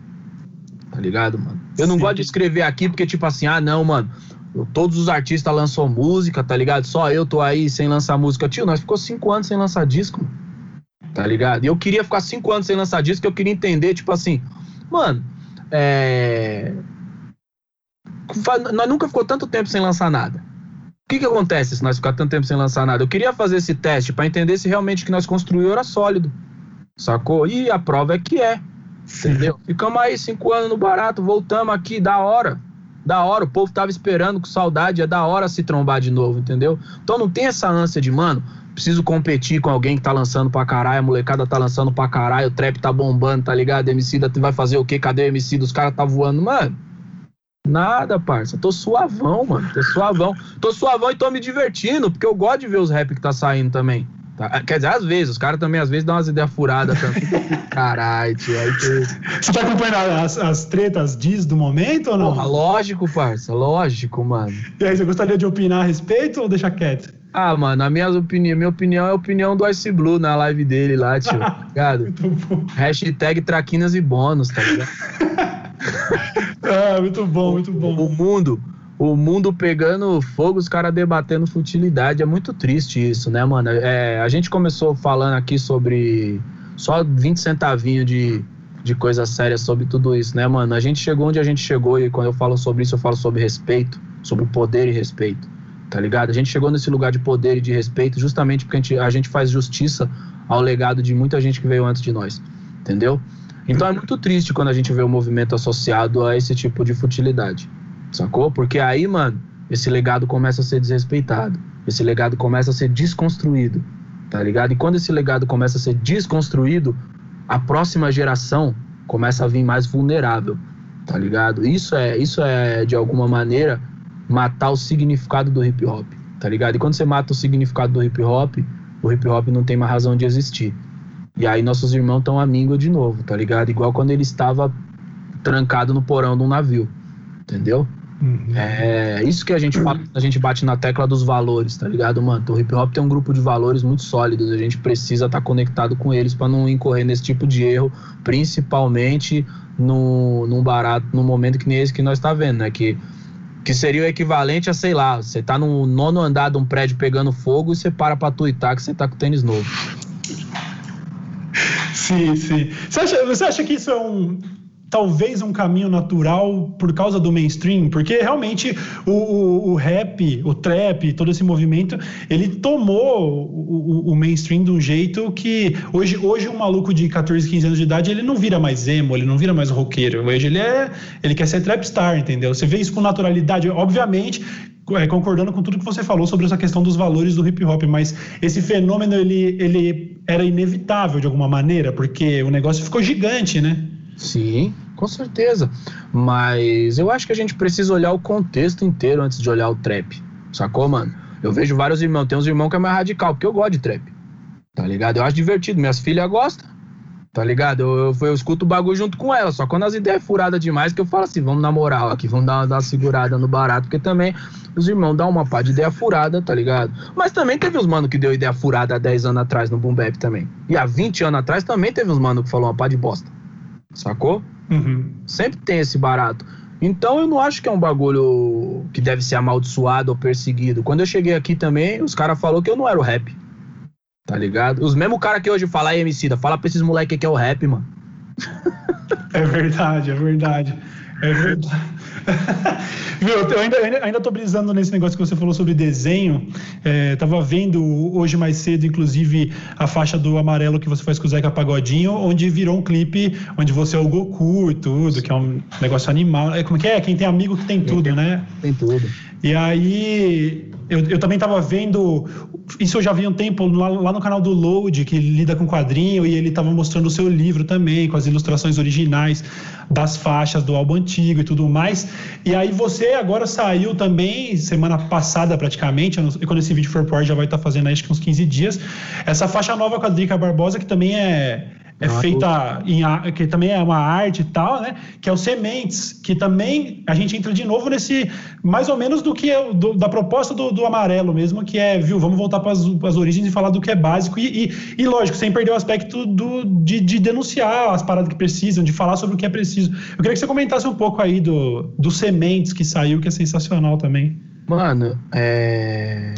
Tá ligado, mano? Eu não Sim. gosto de escrever aqui porque, tipo assim, ah, não, mano. eu- Todos os artistas lançam música, tá ligado? Só eu tô aí sem lançar música. Tio, nós ficou cinco anos sem lançar disco, mano. Tá ligado? E eu queria ficar cinco anos sem lançar disco, que eu queria entender, tipo assim, mano, é. Nós nunca ficou tanto tempo sem lançar nada. O que que acontece se nós ficar tanto tempo sem lançar nada? Eu queria fazer esse teste pra entender se realmente o que nós construímos era sólido. Sacou? E a prova é que é. Entendeu? Ficamos aí cinco anos no barato, voltamos aqui, da hora. Da hora, o povo tava esperando com saudade, é da hora se trombar de novo, entendeu? Então não tem essa ânsia de, mano, preciso competir com alguém que tá lançando pra caralho, a molecada tá lançando pra caralho, o trap tá bombando, tá ligado? MC da vai fazer o quê? Cadê o MC? Os caras tá voando, mano. Nada, parça. Tô suavão, mano. Tô suavão. Tô suavão e tô me divertindo, porque eu gosto de ver os rap que tá saindo também. Tá? Quer dizer, às vezes, os caras também às vezes dão umas ideias furadas também. *laughs* Caralho, tio. Aí tu... *laughs* Você tá acompanhando as, as tretas diz do momento ou não? Porra, lógico, parça. Lógico, mano. E aí, você gostaria de opinar a respeito ou deixar quieto? Ah, mano, a minha opinião, minha opinião é a opinião do Ice Blue na live dele lá, tio. *laughs* tá ligado? Bom. Hashtag traquinas e bônus, tá ligado? *laughs* Muito bom, muito O bom. mundo, o mundo pegando fogo, os caras debatendo futilidade. É muito triste isso, né, mano? É, a gente começou falando aqui sobre só 20 centavinhos de, de coisa séria sobre tudo isso, né, mano? A gente chegou onde a gente chegou e quando eu falo sobre isso, eu falo sobre respeito, sobre poder e respeito, tá ligado? A gente chegou nesse lugar de poder e de respeito justamente porque a gente, a gente faz justiça ao legado de muita gente que veio antes de nós, entendeu? Então é muito triste quando a gente vê o movimento associado a esse tipo de futilidade, sacou? Porque aí, mano, esse legado começa a ser desrespeitado, esse legado começa a ser desconstruído, tá ligado? E quando esse legado começa a ser desconstruído, a próxima geração começa a vir mais vulnerável, tá ligado? Isso é, isso é de alguma maneira matar o significado do hip hop, tá ligado? E quando você mata o significado do hip hop, o hip hop não tem mais razão de existir. E aí nossos irmãos estão amigos de novo, tá ligado? Igual quando ele estava trancado no porão de um navio, entendeu? Uhum. É isso que a gente fala, a gente bate na tecla dos valores, tá ligado, mano? O hip hop tem um grupo de valores muito sólidos, a gente precisa estar conectado com eles para não incorrer nesse tipo de erro, principalmente no, num barato, num momento que nem esse que nós tá vendo, né? Que, que seria o equivalente a, sei lá, você tá no nono andar de um prédio pegando fogo e você para pra tuitar que você tá com tênis novo. Sim, sim. Você acha, você acha que isso é um. Talvez um caminho natural por causa do mainstream? Porque realmente o, o, o rap, o trap, todo esse movimento, ele tomou o, o- mainstream de um jeito que hoje, hoje um maluco de 14, 15 anos de idade, ele não vira mais emo, ele não vira mais roqueiro. Hoje ele é. Ele quer ser trapstar, entendeu? Você vê isso com naturalidade, obviamente. É, concordando com tudo que você falou sobre essa questão dos valores do hip hop, mas esse fenômeno ele, ele era inevitável de alguma maneira, porque o negócio ficou gigante, né? Sim, com certeza. Mas eu acho que a gente precisa olhar o contexto inteiro antes de olhar o trap. Sacou, mano? Eu vejo vários irmãos. Tem uns irmãos que é mais radical, porque eu gosto de trap. Tá ligado? Eu acho divertido. Minhas filhas gostam. Tá ligado? Eu, eu, eu escuto o bagulho junto com elas. Só quando as ideias é furadas demais que eu falo assim, vamos na moral aqui, vamos dar, dar uma segurada no barato, porque também os irmãos dão uma pá de ideia furada, tá ligado? Mas também teve uns mano que deu ideia furada há 10 anos atrás no Boom Bap também. E há 20 anos atrás também teve uns mano que falou uma pá de bosta. Sacou? Uhum. Sempre tem esse barato. Então eu não acho que é um bagulho que deve ser amaldiçoado ou perseguido. Quando eu cheguei aqui também, os caras falaram que eu não era o rap. Tá ligado? Os mesmos caras que hoje falam aí, MC, da, fala pra esses moleque que é o rap, mano. É verdade, é verdade. É verdade. *laughs* Viu, eu ainda, ainda, ainda tô brisando nesse negócio que você falou sobre desenho. É, tava vendo hoje mais cedo, inclusive, a faixa do amarelo que você faz com o Zeca Pagodinho, onde virou um clipe onde você é o Goku e tudo, que é um negócio animal. É, como que é? Quem tem amigo que tem tudo, né? Tem tudo. E aí eu, eu também estava vendo, isso eu já vi um tempo lá, lá, no canal do Load, que lida com quadrinho, e ele estava mostrando o seu livro também, com as ilustrações originais das faixas do álbum antigo e tudo mais. E aí você agora saiu também, semana passada praticamente, quando esse vídeo for por já vai estar tá fazendo acho que uns 15 dias, essa faixa nova com a Drica Barbosa, que também é é feita em que também é uma arte e tal, né? Que é o Sementes, que também a gente entra de novo nesse mais ou menos do que é, do, da proposta do, do, amarelo mesmo, que é, viu, vamos voltar para as origens e falar do que é básico e, e, e lógico, sem perder o aspecto do, de, de, denunciar as paradas que precisam, de falar sobre o que é preciso. Eu queria que você comentasse um pouco aí do, do Sementes que saiu, que é sensacional também. Mano, é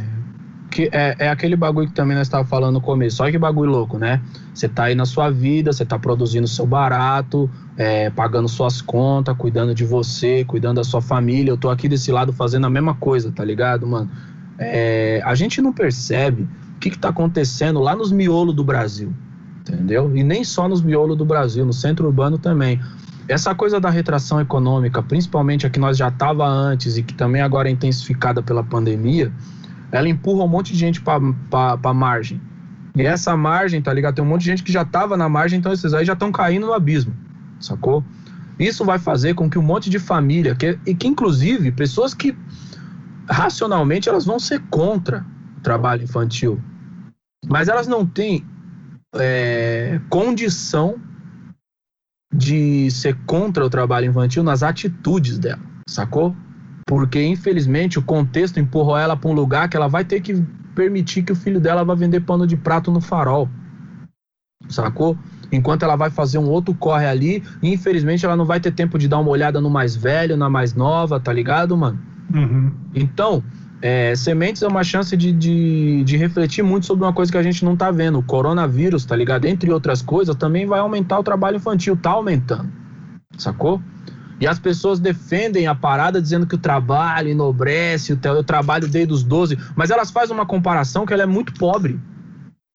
que é, é aquele bagulho que também nós estávamos falando no começo. Olha que bagulho louco, né? Você tá aí na sua vida, você tá produzindo seu barato, é, pagando suas contas, cuidando de você, cuidando da sua família. Eu tô aqui desse lado fazendo a mesma coisa, tá ligado, mano? É, a gente não percebe o que, que tá acontecendo lá nos miolos do Brasil, entendeu? E nem só nos miolos do Brasil, no centro urbano também. Essa coisa da retração econômica, principalmente a que nós já tava antes e que também agora é intensificada pela pandemia, ela empurra um monte de gente para a margem. E essa margem, tá ligado? Tem um monte de gente que já tava na margem, então esses aí já estão caindo no abismo, sacou? Isso vai fazer com que um monte de família, que, e que inclusive pessoas que racionalmente elas vão ser contra o trabalho infantil, mas elas não têm é, condição de ser contra o trabalho infantil nas atitudes dela, sacou? Porque infelizmente o contexto empurrou ela para um lugar que ela vai ter que permitir que o filho dela vá vender pano de prato no farol. Sacou? Enquanto ela vai fazer um outro corre ali, infelizmente ela não vai ter tempo de dar uma olhada no mais velho, na mais nova, tá ligado, mano? Uhum. Então, é, sementes é uma chance de, de, de, refletir muito sobre uma coisa que a gente não tá vendo. O coronavírus, tá ligado? Entre outras coisas, também vai aumentar o trabalho infantil, tá aumentando. Sacou? E as pessoas defendem a parada dizendo que o trabalho enobrece, o trabalho desde os 12, mas elas fazem uma comparação que ela é muito pobre.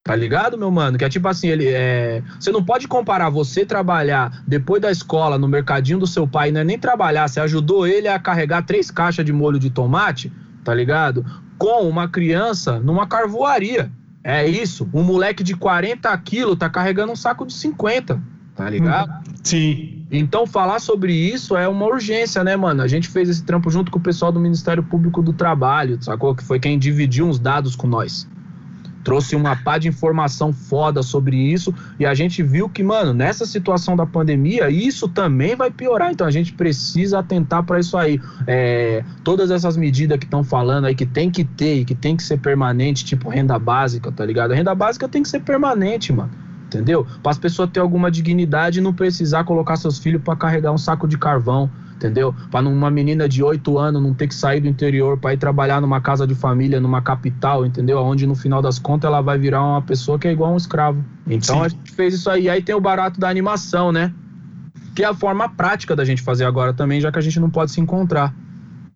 Tá ligado, meu mano? Que é tipo assim, ele é. Você não pode comparar você trabalhar depois da escola no mercadinho do seu pai, não é nem trabalhar, você ajudou ele a carregar três caixas de molho de tomate, tá ligado? Com uma criança numa carvoaria. É isso. Um moleque de 40 quilos tá carregando um saco de 50, tá ligado? Sim. Então, falar sobre isso é uma urgência, né, mano? A gente fez esse trampo junto com o pessoal do Ministério Público do Trabalho, sacou? Que foi quem dividiu uns dados com nós. Trouxe uma pá de informação foda sobre isso e a gente viu que, mano, nessa situação da pandemia, isso também vai piorar. Então a gente precisa atentar para isso aí. É, todas essas medidas que estão falando aí que tem que ter e que tem que ser permanente, tipo renda básica, tá ligado? A renda básica tem que ser permanente, mano entendeu? Para as pessoas ter alguma dignidade e não precisar colocar seus filhos para carregar um saco de carvão, entendeu? Para uma menina de 8 anos não ter que sair do interior para ir trabalhar numa casa de família, numa capital, entendeu? Onde no final das contas ela vai virar uma pessoa que é igual a um escravo. Então Sim. a gente fez isso aí. Aí tem o barato da animação, né? Que é a forma prática da gente fazer agora também, já que a gente não pode se encontrar,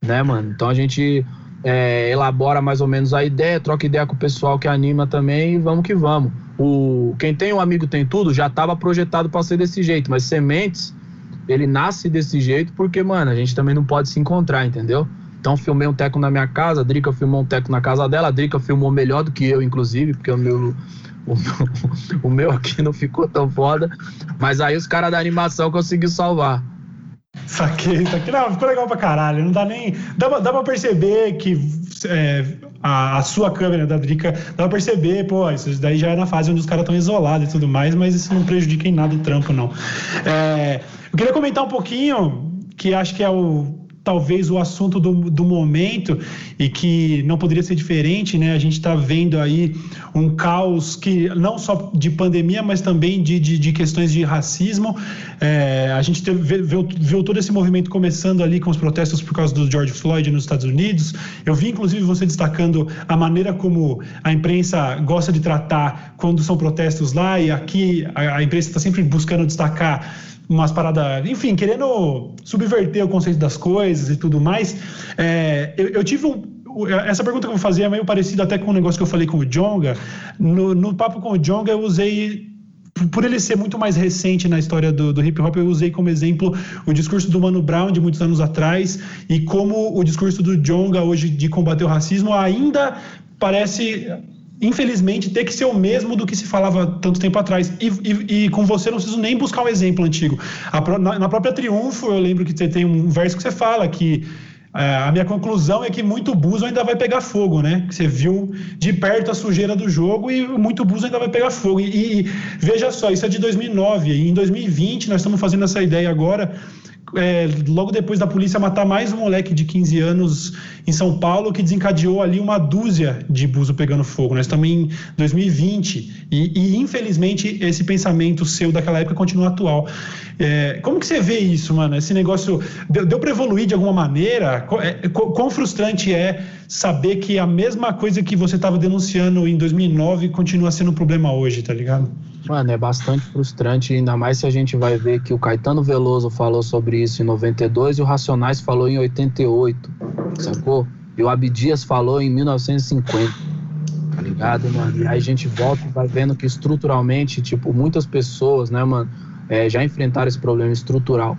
né, mano? Então a gente é, elabora mais ou menos a ideia, troca ideia com o pessoal que anima também e vamos que vamos o quem tem um amigo tem tudo já estava projetado para ser desse jeito, mas sementes ele nasce desse jeito porque, mano, a gente também não pode se encontrar, entendeu? Então filmei um teco na minha casa, a Drica filmou um teco na casa dela, a Drica filmou melhor do que eu, inclusive, porque o meu, *laughs* o meu, o meu aqui não ficou tão foda, mas aí os caras da animação conseguiram salvar. Saquei, saquei. Não, ficou legal pra caralho. Não dá nem. Dá, dá pra perceber que é, a, a, sua câmera da Drica, dá pra perceber, pô, isso daí já é na fase onde os caras estão isolados e tudo mais, mas isso não prejudica em nada o trampo, não. É, eu queria comentar um pouquinho, que acho que é o talvez o assunto do, do momento e que não poderia ser diferente, né? A gente está vendo aí um caos que não só de pandemia, mas também de, de, de questões de racismo. É, a gente teve, viu, viu, todo esse movimento começando ali com os protestos por causa do George Floyd nos Estados Unidos. Eu vi, inclusive, você destacando a maneira como a imprensa gosta de tratar quando são protestos lá, e aqui a, a imprensa está sempre buscando destacar umas paradas, enfim, querendo subverter o conceito das coisas e tudo mais. É, eu, eu, tive um. Essa pergunta que eu vou fazer é meio parecida até com o um negócio que eu falei com o Jonga. No, no papo com o Jonga, eu usei por ele ser muito mais recente na história do, do, hip hop, eu usei como exemplo o discurso do Mano Brown de muitos anos atrás e como o discurso do Jonga hoje de combater o racismo ainda parece infelizmente, ter que ser o mesmo do que se falava tanto tempo atrás. E, e, e com você não preciso nem buscar um exemplo antigo. A, na, na, própria Triunfo, eu lembro que você tem um verso que você fala que é, a minha conclusão é que muito buzo ainda vai pegar fogo, né? Você viu de perto a sujeira do jogo e muito buzo ainda vai pegar fogo. E, e veja só, isso é de 2009. E em 2020, nós estamos fazendo essa ideia agora é, logo depois da polícia matar mais um moleque de 15 anos em São Paulo, que desencadeou ali uma dúzia de buzo pegando fogo. Nós estamos em 2020 e, e infelizmente esse pensamento seu daquela época continua atual. É, como que você vê isso, mano? Esse negócio deu, deu para evoluir de alguma maneira? É, quão frustrante é saber que a mesma coisa que você estava denunciando em 2009 continua sendo um problema hoje, tá ligado? Mano, é bastante frustrante, ainda mais se a gente vai ver que o Caetano Veloso falou sobre isso em 92 e o Racionais falou em 88, sacou? E o Abdias falou em 1950, tá ligado, mano? E aí a gente volta e vai vendo que estruturalmente, tipo, muitas pessoas, né, mano, é, já enfrentaram esse problema estrutural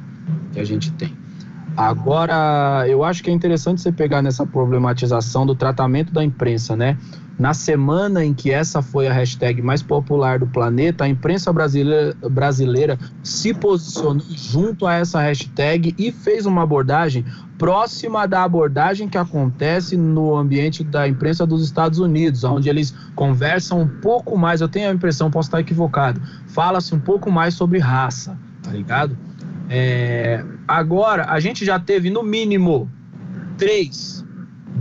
que a gente tem. Agora, eu acho que é interessante você pegar nessa problematização do tratamento da imprensa, né? Na semana em que essa foi a hashtag mais popular do planeta, a imprensa brasileira, brasileira se posicionou junto a essa hashtag e fez uma abordagem próxima da abordagem que acontece no ambiente da imprensa dos Estados Unidos, onde eles conversam um pouco mais, eu tenho a impressão, posso estar equivocado, fala-se um pouco mais sobre raça, tá ligado? É, agora, a gente já teve no mínimo três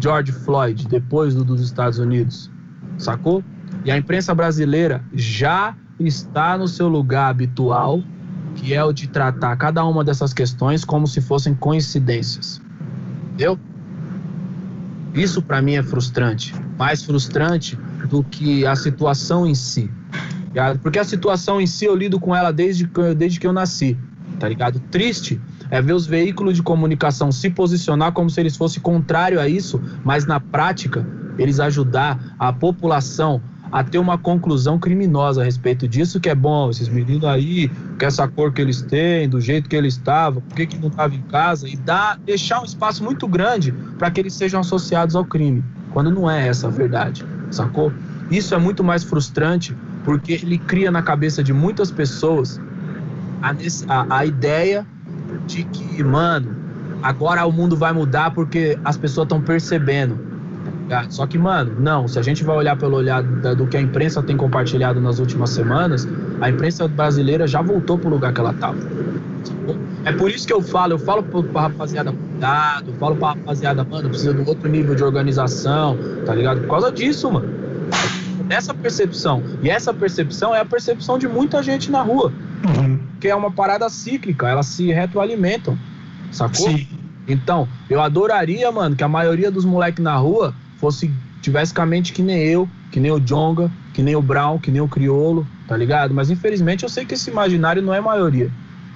George Floyd depois do dos Estados Unidos, sacou? E a imprensa brasileira já está no seu lugar habitual, que é o de tratar cada uma dessas questões como se fossem coincidências. Entendeu? Isso para mim é frustrante, mais frustrante do que a situação em si. Porque a situação em si eu lido com ela desde que, desde que eu nasci, tá ligado? Triste é ver os veículos de comunicação se posicionar como se eles fossem contrário a isso, mas na prática eles ajudar a população a ter uma conclusão criminosa a respeito disso, que é bom, esses meninos aí, com essa cor que eles têm, do jeito que eles estavam, por que, que não estavam em casa, e dar, deixar um espaço muito grande para que eles sejam associados ao crime, quando não é essa a verdade, sacou? Isso é muito mais frustrante porque ele cria na cabeça de muitas pessoas a, a, a ideia de que, mano, agora o mundo vai mudar porque as pessoas estão percebendo. Tá Só que, mano, não. Se a gente vai olhar pelo olhar do que a imprensa tem compartilhado nas últimas semanas, a imprensa brasileira já voltou pro lugar que ela tava. É por isso que eu falo, eu falo pra rapaziada, cuidado, falo pra rapaziada, mano, precisa de um outro nível de organização, tá ligado? Por causa disso, mano. Dessa percepção. E essa percepção é a percepção de muita gente na rua. Uhum. Que é uma parada cíclica, elas se retroalimentam, sacou? Sim. Então, eu adoraria, mano, que a maioria dos moleques na rua fosse, tivesse com a mente que nem eu, que nem o Jonga, que nem o Brown, que nem o Criolo, tá ligado? Mas infelizmente eu sei que esse imaginário não é maioria.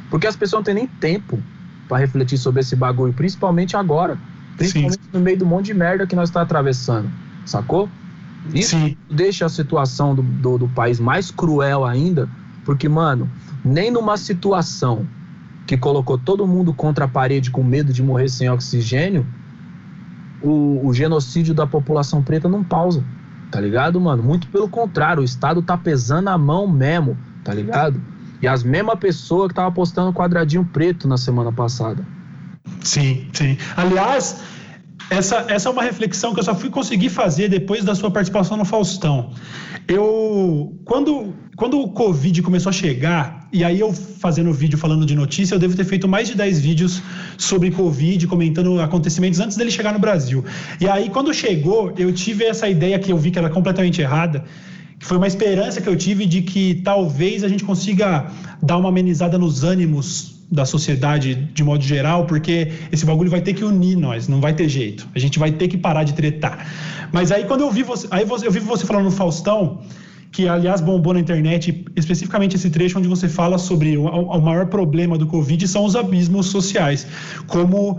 Porque as pessoas não têm nem tempo para refletir sobre esse bagulho, principalmente agora. Principalmente Sim. no meio do monte de merda que nós está atravessando, sacou? Isso Sim. deixa a situação do, do, do país mais cruel ainda, porque, mano, nem numa situação que colocou todo mundo contra a parede com medo de morrer sem oxigênio, o, o, genocídio da população preta não pausa, tá ligado, mano? Muito pelo contrário, o Estado tá pesando a mão mesmo, tá ligado? E as mesmas pessoas que estavam postando quadradinho preto na semana passada. Sim, sim. Aliás, essa, essa é uma reflexão que eu só fui conseguir fazer depois da sua participação no Faustão. Eu, quando, quando o Covid começou a chegar, e aí eu fazendo vídeo falando de notícia, eu devo ter feito mais de 10 vídeos sobre Covid, comentando acontecimentos antes dele chegar no Brasil. E aí, quando chegou, eu tive essa ideia que eu vi que era completamente errada, que foi uma esperança que eu tive de que talvez a gente consiga dar uma amenizada nos ânimos da sociedade de modo geral, porque esse bagulho vai ter que unir nós, não vai ter jeito. A gente vai ter que parar de tretar. Mas aí quando eu vi você, aí eu vi você falando no Faustão, que aliás bombou na internet, especificamente esse trecho onde você fala sobre o, o maior problema do Covid são os abismos sociais, como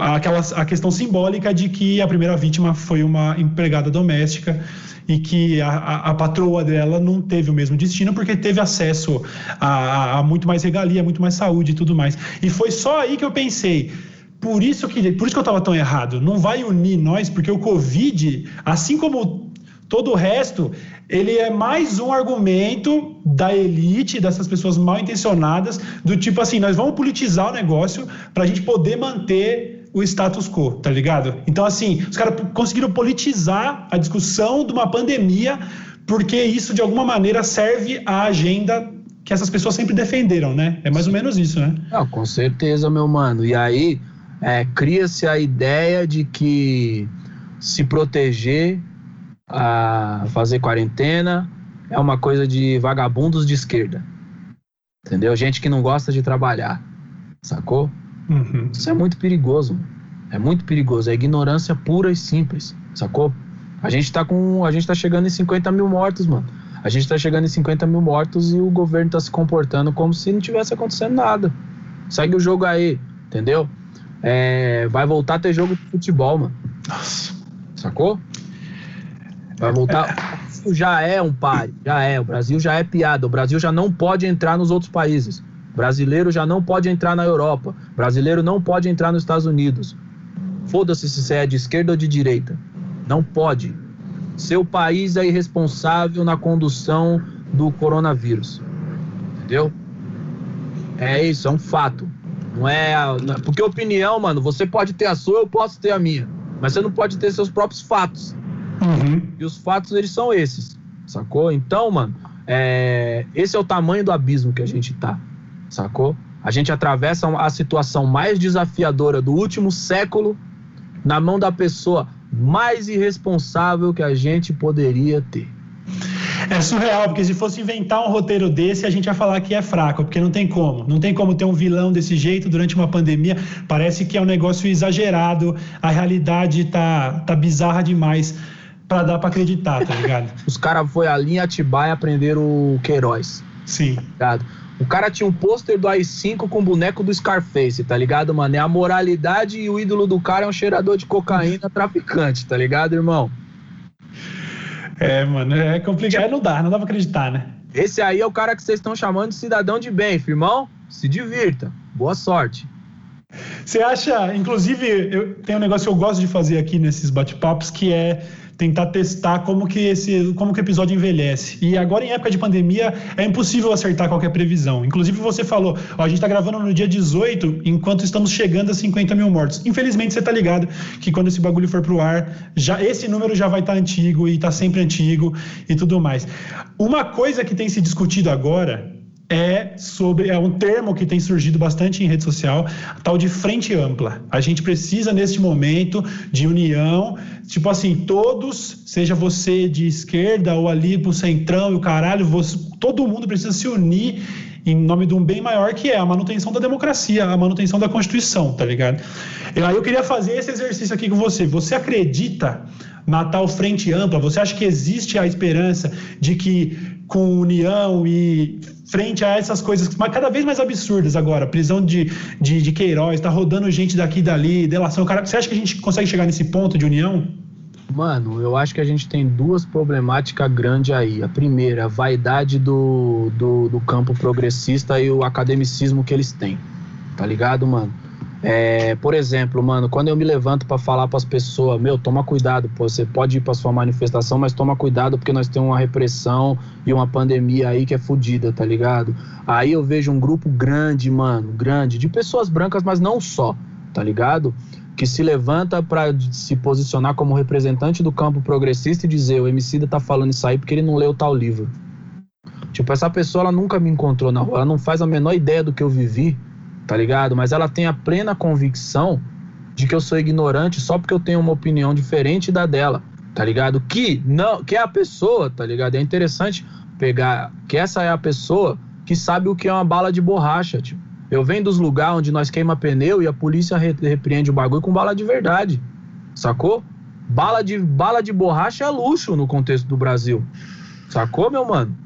aquela, a questão simbólica de que a primeira vítima foi uma empregada doméstica e que a, a, patroa dela não teve o mesmo destino porque teve acesso a, a muito mais regalia, muito mais saúde e tudo mais. E foi só aí que eu pensei. Por isso que, por isso que eu estava tão errado. Não vai unir nós, porque o Covid, assim como todo o resto, ele é mais um argumento da elite, dessas pessoas mal intencionadas, do tipo assim, nós vamos politizar o negócio para a gente poder manter o status quo, tá ligado? Então, assim, os caras conseguiram politizar a discussão de uma pandemia, porque isso, de alguma maneira, serve à agenda que essas pessoas sempre defenderam, né? É mais ou menos isso, né? Não, com certeza, meu mano. E aí, é, cria-se a ideia de que se proteger a fazer quarentena é uma coisa de vagabundos de esquerda. Entendeu? Gente que não gosta de trabalhar. Sacou? Uhum. Isso é muito perigoso. É muito perigoso. É ignorância pura e simples. Sacou? A gente tá com. A gente tá chegando em 50 mil mortos, mano. A gente tá chegando em 50 mil mortos e o governo tá se comportando como se não tivesse acontecendo nada. Segue o jogo aí, entendeu? É, vai voltar a ter jogo de futebol, mano. Nossa. Sacou? Vai voltar. O já é um pare, já é. O Brasil já é piada. O Brasil já não pode entrar nos outros países. Brasileiro já não pode entrar na Europa. Brasileiro não pode entrar nos Estados Unidos. Foda-se se você é de esquerda ou de direita. Não pode. Seu país é irresponsável na condução do coronavírus. Entendeu? É isso, é um fato. Não é. Porque opinião, mano, você pode ter a sua, eu posso ter a minha. Mas você não pode ter seus próprios fatos. Uhum. E os fatos, eles são esses, sacou? Então, mano, é, esse é o tamanho do abismo que a gente tá, sacou? A gente atravessa a situação mais desafiadora do último século na mão da pessoa mais irresponsável que a gente poderia ter. É surreal, porque se fosse inventar um roteiro desse, a gente ia falar que é fraco, porque não tem como. Não tem como ter um vilão desse jeito durante uma pandemia. Parece que é um negócio exagerado, a realidade tá, tá bizarra demais para dar para acreditar, tá ligado? *laughs* Os caras foi ali em Atibaia aprender o Queiroz. Sim. Tá ligado? O cara tinha um pôster do AI-5 com o boneco do Scarface, tá ligado, mano? É a moralidade e o ídolo do cara é um cheirador de cocaína *laughs* traficante, tá ligado, irmão? É, mano, é complicado. Não dá, não dá pra acreditar, né? Esse aí é o cara que vocês estão chamando de cidadão de bem, firmão. Se divirta. Boa sorte. Você acha, inclusive, eu, tem um negócio que eu gosto de fazer aqui nesses bate-papos que é tentar testar como que esse como que o episódio envelhece. E agora em época de pandemia é impossível acertar qualquer previsão. Inclusive você falou, ó, a gente está gravando no dia 18 enquanto estamos chegando a 50 mil mortos. Infelizmente você tá ligado que quando esse bagulho for pro ar, já esse número já vai estar tá antigo e está sempre antigo e tudo mais. Uma coisa que tem se discutido agora é sobre é um termo que tem surgido bastante em rede social, tal de frente ampla. A gente precisa neste momento de união, tipo assim, todos, seja você de esquerda ou ali pro centrão e o caralho, você, todo mundo precisa se unir em nome de um bem maior que é a manutenção da democracia, a manutenção da Constituição, tá ligado? Eu, aí eu queria fazer esse exercício aqui com você. Você acredita na tal frente ampla? Você acha que existe a esperança de que com união e frente a essas coisas cada vez mais absurdas agora, prisão de, de, de Queiroz, tá rodando gente daqui e dali, delação, cara, você acha que a gente consegue chegar nesse ponto de união? Mano, eu acho que a gente tem duas problemáticas grandes aí. A primeira, a vaidade do, do, do campo progressista e o academicismo que eles têm. Tá ligado, mano? É, por exemplo, mano, quando eu me levanto para falar para as pessoas, meu, toma cuidado, pô, você pode ir para sua manifestação, mas toma cuidado porque nós temos uma repressão e uma pandemia aí que é fodida, tá ligado? Aí eu vejo um grupo grande, mano, grande, de pessoas brancas, mas não só, tá ligado? Que se levanta para se posicionar como representante do campo progressista e dizer: o Emicida tá falando isso aí porque ele não leu tal livro. Tipo, essa pessoa ela nunca me encontrou na rua, ela não faz a menor ideia do que eu vivi tá ligado? Mas ela tem a plena convicção de que eu sou ignorante só porque eu tenho uma opinião diferente da dela, tá ligado? Que não, que é a pessoa, tá ligado? É interessante pegar que essa é a pessoa que sabe o que é uma bala de borracha, tipo. Eu venho dos lugares onde nós queima pneu e a polícia repreende o bagulho com bala de verdade. Sacou? Bala de, bala de borracha é luxo no contexto do Brasil. Sacou, meu mano?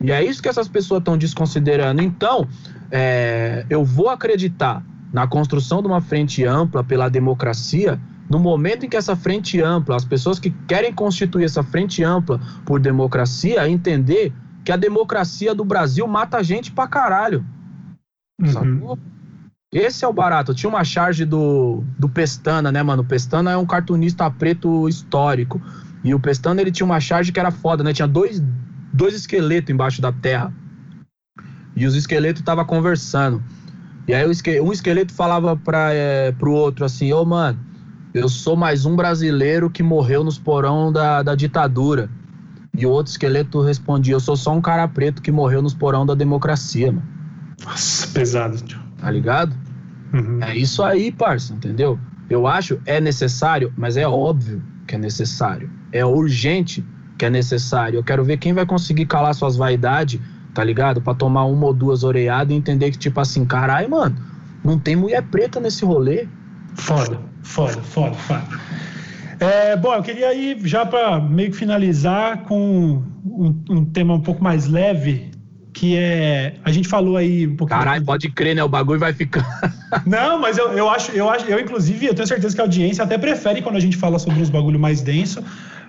E é isso que essas pessoas estão desconsiderando. Então, é, eu vou acreditar na construção de uma frente ampla pela democracia no momento em que essa frente ampla, as pessoas que querem constituir essa frente ampla por democracia, entender que a democracia do Brasil mata a gente pra caralho. Uhum. Esse é o barato. Tinha uma charge do, do Pestana, né, mano? O Pestana é um cartunista preto histórico. E o Pestana, ele tinha uma charge que era foda, né? Tinha dois, dois esqueletos embaixo da terra. E os esqueletos estavam conversando. E aí um esqueleto falava para é, pro outro assim, ô oh, mano, eu sou mais um brasileiro que morreu nos porão da, da ditadura. E o outro esqueleto respondia, eu sou só um cara preto que morreu nos porão da democracia, mano. Nossa, pesado, tio. Tá ligado? Uhum. É isso aí, parça, entendeu? Eu acho é necessário, mas é óbvio que é necessário. É urgente que é necessário. Eu quero ver quem vai conseguir calar suas vaidades tá ligado? Pra tomar uma ou duas oreadas e entender que, tipo assim, caralho, mano, não tem mulher preta nesse rolê. Foda, foda, foda, foda. É, bom, eu queria ir já para meio que finalizar com um, um, tema um pouco mais leve, que é. A gente falou aí um pouquinho. Caralho, pode crer, né? O bagulho vai ficar. *laughs* Não, mas eu, eu acho, eu acho, eu, inclusive, eu tenho certeza que a audiência até prefere quando a gente fala sobre uns bagulho mais denso.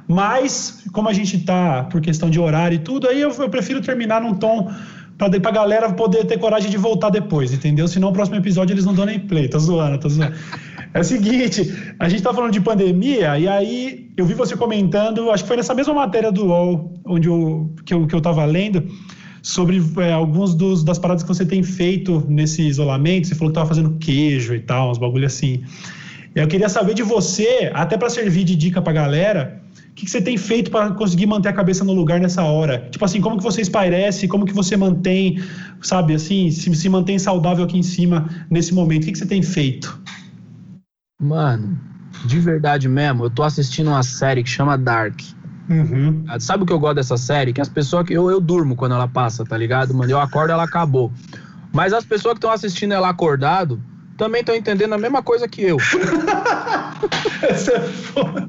Mas, como a gente tá por questão de horário e tudo, aí eu, eu prefiro terminar num tom para a galera poder ter coragem de voltar depois, entendeu? Senão o próximo episódio eles não dão nem play. Tô zoando, tô zoando. É o seguinte, a gente tá falando de pandemia, e aí eu vi você comentando, acho que foi nessa mesma matéria do UOL, onde eu, que, eu, que eu tava lendo, sobre é, alguns dos, das paradas que você tem feito nesse isolamento. Você falou que tava fazendo queijo e tal, uns bagulho assim. Eu queria saber de você, até para servir de dica pra galera, o que, que você tem feito para conseguir manter a cabeça no lugar nessa hora? Tipo assim, como que você espairece? Como que você mantém, sabe, assim, se, se mantém saudável aqui em cima nesse momento? O que, que você tem feito? Mano, de verdade mesmo, eu tô assistindo uma série que chama Dark. Uhum. Sabe o que eu gosto dessa série? Que as pessoas que eu, eu durmo quando ela passa, tá ligado? Mano, eu acordo ela acabou. Mas as pessoas que estão assistindo ela acordado também estão entendendo a mesma coisa que eu. *laughs* Essa é foda.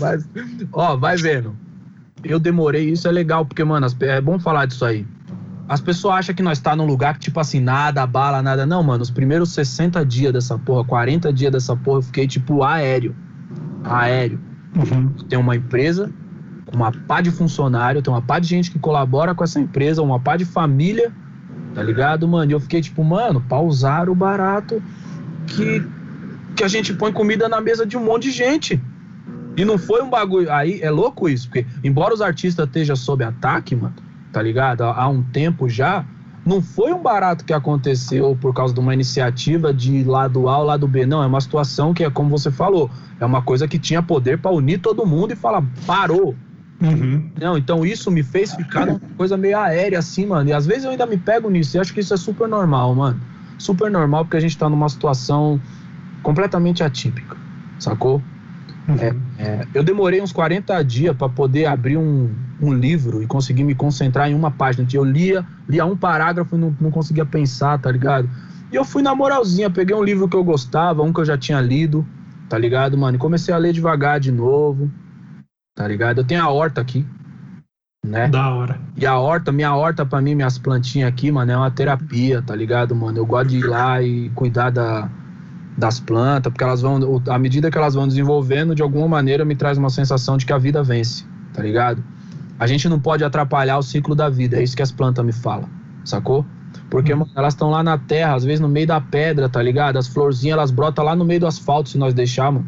Mas, ó, vai vendo. Eu demorei, isso é legal, porque, mano, é bom falar disso aí. As pessoas acham que nós tá num lugar que, tipo assim, nada, bala, nada. Não, mano, os primeiros 60 dias dessa porra, 40 dias dessa porra, eu fiquei, tipo, aéreo. Aéreo. Uhum. Tem uma empresa, uma pá de funcionário, tem uma pá de gente que colabora com essa empresa, uma pá de família, tá ligado, mano? E eu fiquei, tipo, mano, pausar o barato que que a gente põe comida na mesa de um monte de gente. E não foi um bagulho. Aí é louco isso, porque embora os artistas estejam sob ataque, mano, tá ligado? Há, há um tempo já, não foi um barato que aconteceu por causa de uma iniciativa de lado A ou lado B. Não, é uma situação que é como você falou, é uma coisa que tinha poder para unir todo mundo e falar, parou. Uhum. Não, então isso me fez ficar uma coisa meio aérea assim, mano. E às vezes eu ainda me pego nisso e acho que isso é super normal, mano. Super normal porque a gente tá numa situação completamente atípica, sacou? Uhum. É, é, eu demorei uns 40 dias para poder abrir um, um, livro e conseguir me concentrar em uma página. Eu lia, lia um parágrafo e não, não conseguia pensar, tá ligado? E eu fui na moralzinha, peguei um livro que eu gostava, um que eu já tinha lido, tá ligado, mano? E comecei a ler devagar de novo, tá ligado? Eu tenho a horta aqui, né? Da hora. E a horta, minha horta pra mim, minhas plantinhas aqui, mano, é uma terapia, tá ligado, mano? Eu gosto de ir lá e cuidar da das plantas, porque elas vão, à medida que elas vão desenvolvendo, de alguma maneira me traz uma sensação de que a vida vence, tá ligado? A gente não pode atrapalhar o ciclo da vida, é isso que as plantas me falam, sacou? Porque mano, elas estão lá na terra, às vezes no meio da pedra, tá ligado? As florzinhas elas brotam lá no meio do asfalto se nós deixarmos,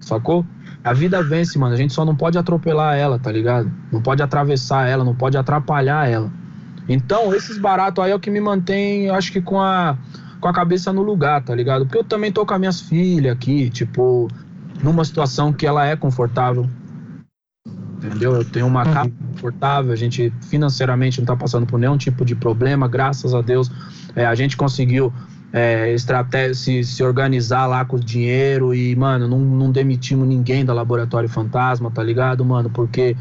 sacou? A vida vence, mano, a gente só não pode atropelar ela, tá ligado? Não pode atravessar ela, não pode atrapalhar ela. Então, esses baratos aí é o que me mantém, acho que com a com a cabeça no lugar, tá ligado? Porque eu também tô com as minhas filhas aqui, tipo, numa situação que ela é confortável. Entendeu? Eu tenho uma uhum. casa confortável, a gente financeiramente não tá passando por nenhum tipo de problema, graças a Deus. É, a gente conseguiu é, estratégia, se, se organizar lá com o dinheiro e, mano, não, não demitimos ninguém da Laboratório Fantasma, tá ligado, mano? Porque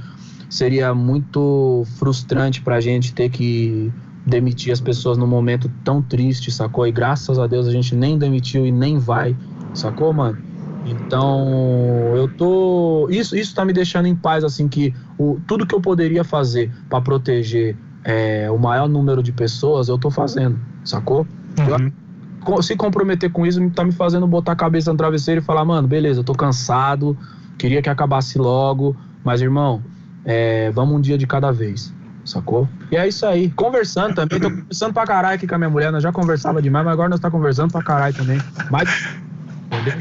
seria muito frustrante pra gente ter que demitir as pessoas num momento tão triste, sacou? E graças a Deus a gente nem demitiu e nem vai, sacou, mano? Então, eu tô. Isso, isso tá me deixando em paz, assim, que o, tudo que eu poderia fazer para proteger é, o maior número de pessoas, eu tô fazendo, sacou? Uhum. Eu, se comprometer com isso tá me fazendo botar a cabeça no travesseiro e falar, mano, beleza, eu tô cansado, queria que acabasse logo, mas irmão, é, vamos um dia de cada vez, sacou? E é isso aí. Conversando também, tô conversando pra caralho aqui com a minha mulher, nós já conversava demais, mas agora nós tá conversando pra caralho também. Mas. Entendeu?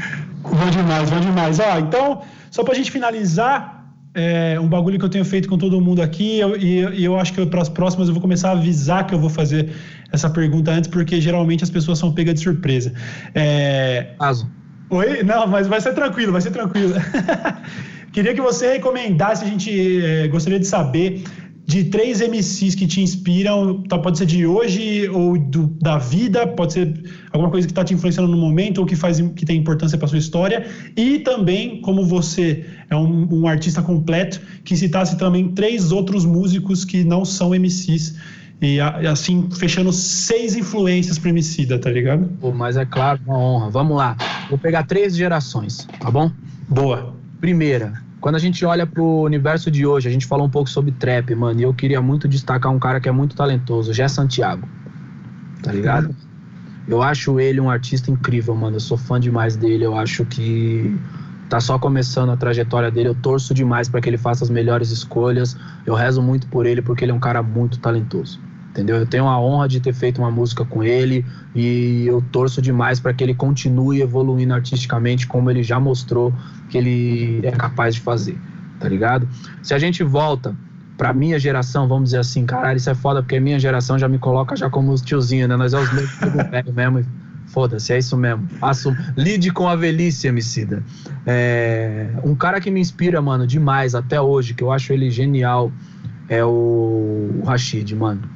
Demais, bom demais. Ó, então, só pra gente finalizar, é um bagulho que eu tenho feito com todo mundo aqui, eu, e, eu acho que para as próximas eu vou começar a avisar que eu vou fazer essa pergunta antes, porque geralmente as pessoas são pegas de surpresa. É... Caso. Oi? Não, mas vai ser tranquilo, vai ser tranquilo. *laughs* Queria que você recomendasse, a gente é, gostaria de saber de três MCs que te inspiram, tá, pode ser de hoje ou do, da vida, pode ser alguma coisa que está te influenciando no momento ou que faz que tem importância para sua história, e também como você é um, um, artista completo, que citasse também três outros músicos que não são MCs. E assim, fechando seis influências para Emicida, tá ligado? Pô, mas é claro, uma honra. Vamos lá. Vou pegar três gerações, tá bom? Boa. Primeira, quando a gente olha pro universo de hoje, a gente falou um pouco sobre trap, mano, e eu queria muito destacar um cara que é muito talentoso, Jé Santiago. Tá ligado? Eu acho ele um artista incrível, mano. Eu sou fã demais dele. Eu acho que tá só começando a trajetória dele. Eu torço demais para que ele faça as melhores escolhas. Eu rezo muito por ele porque ele é um cara muito talentoso entendeu? Eu tenho a honra de ter feito uma música com ele e eu torço demais para que ele continue evoluindo artisticamente como ele já mostrou que ele é capaz de fazer, tá ligado? Se a gente volta pra minha geração, vamos dizer assim, caralho, isso é foda porque a minha geração já me coloca já como os tiozinhos, né? Nós é os velho mesmo. Foda-se, é isso mesmo. Lide com a velhice, Emicida. É, um cara que me inspira, mano, demais até hoje, que eu acho ele genial, é o, o Rashid, mano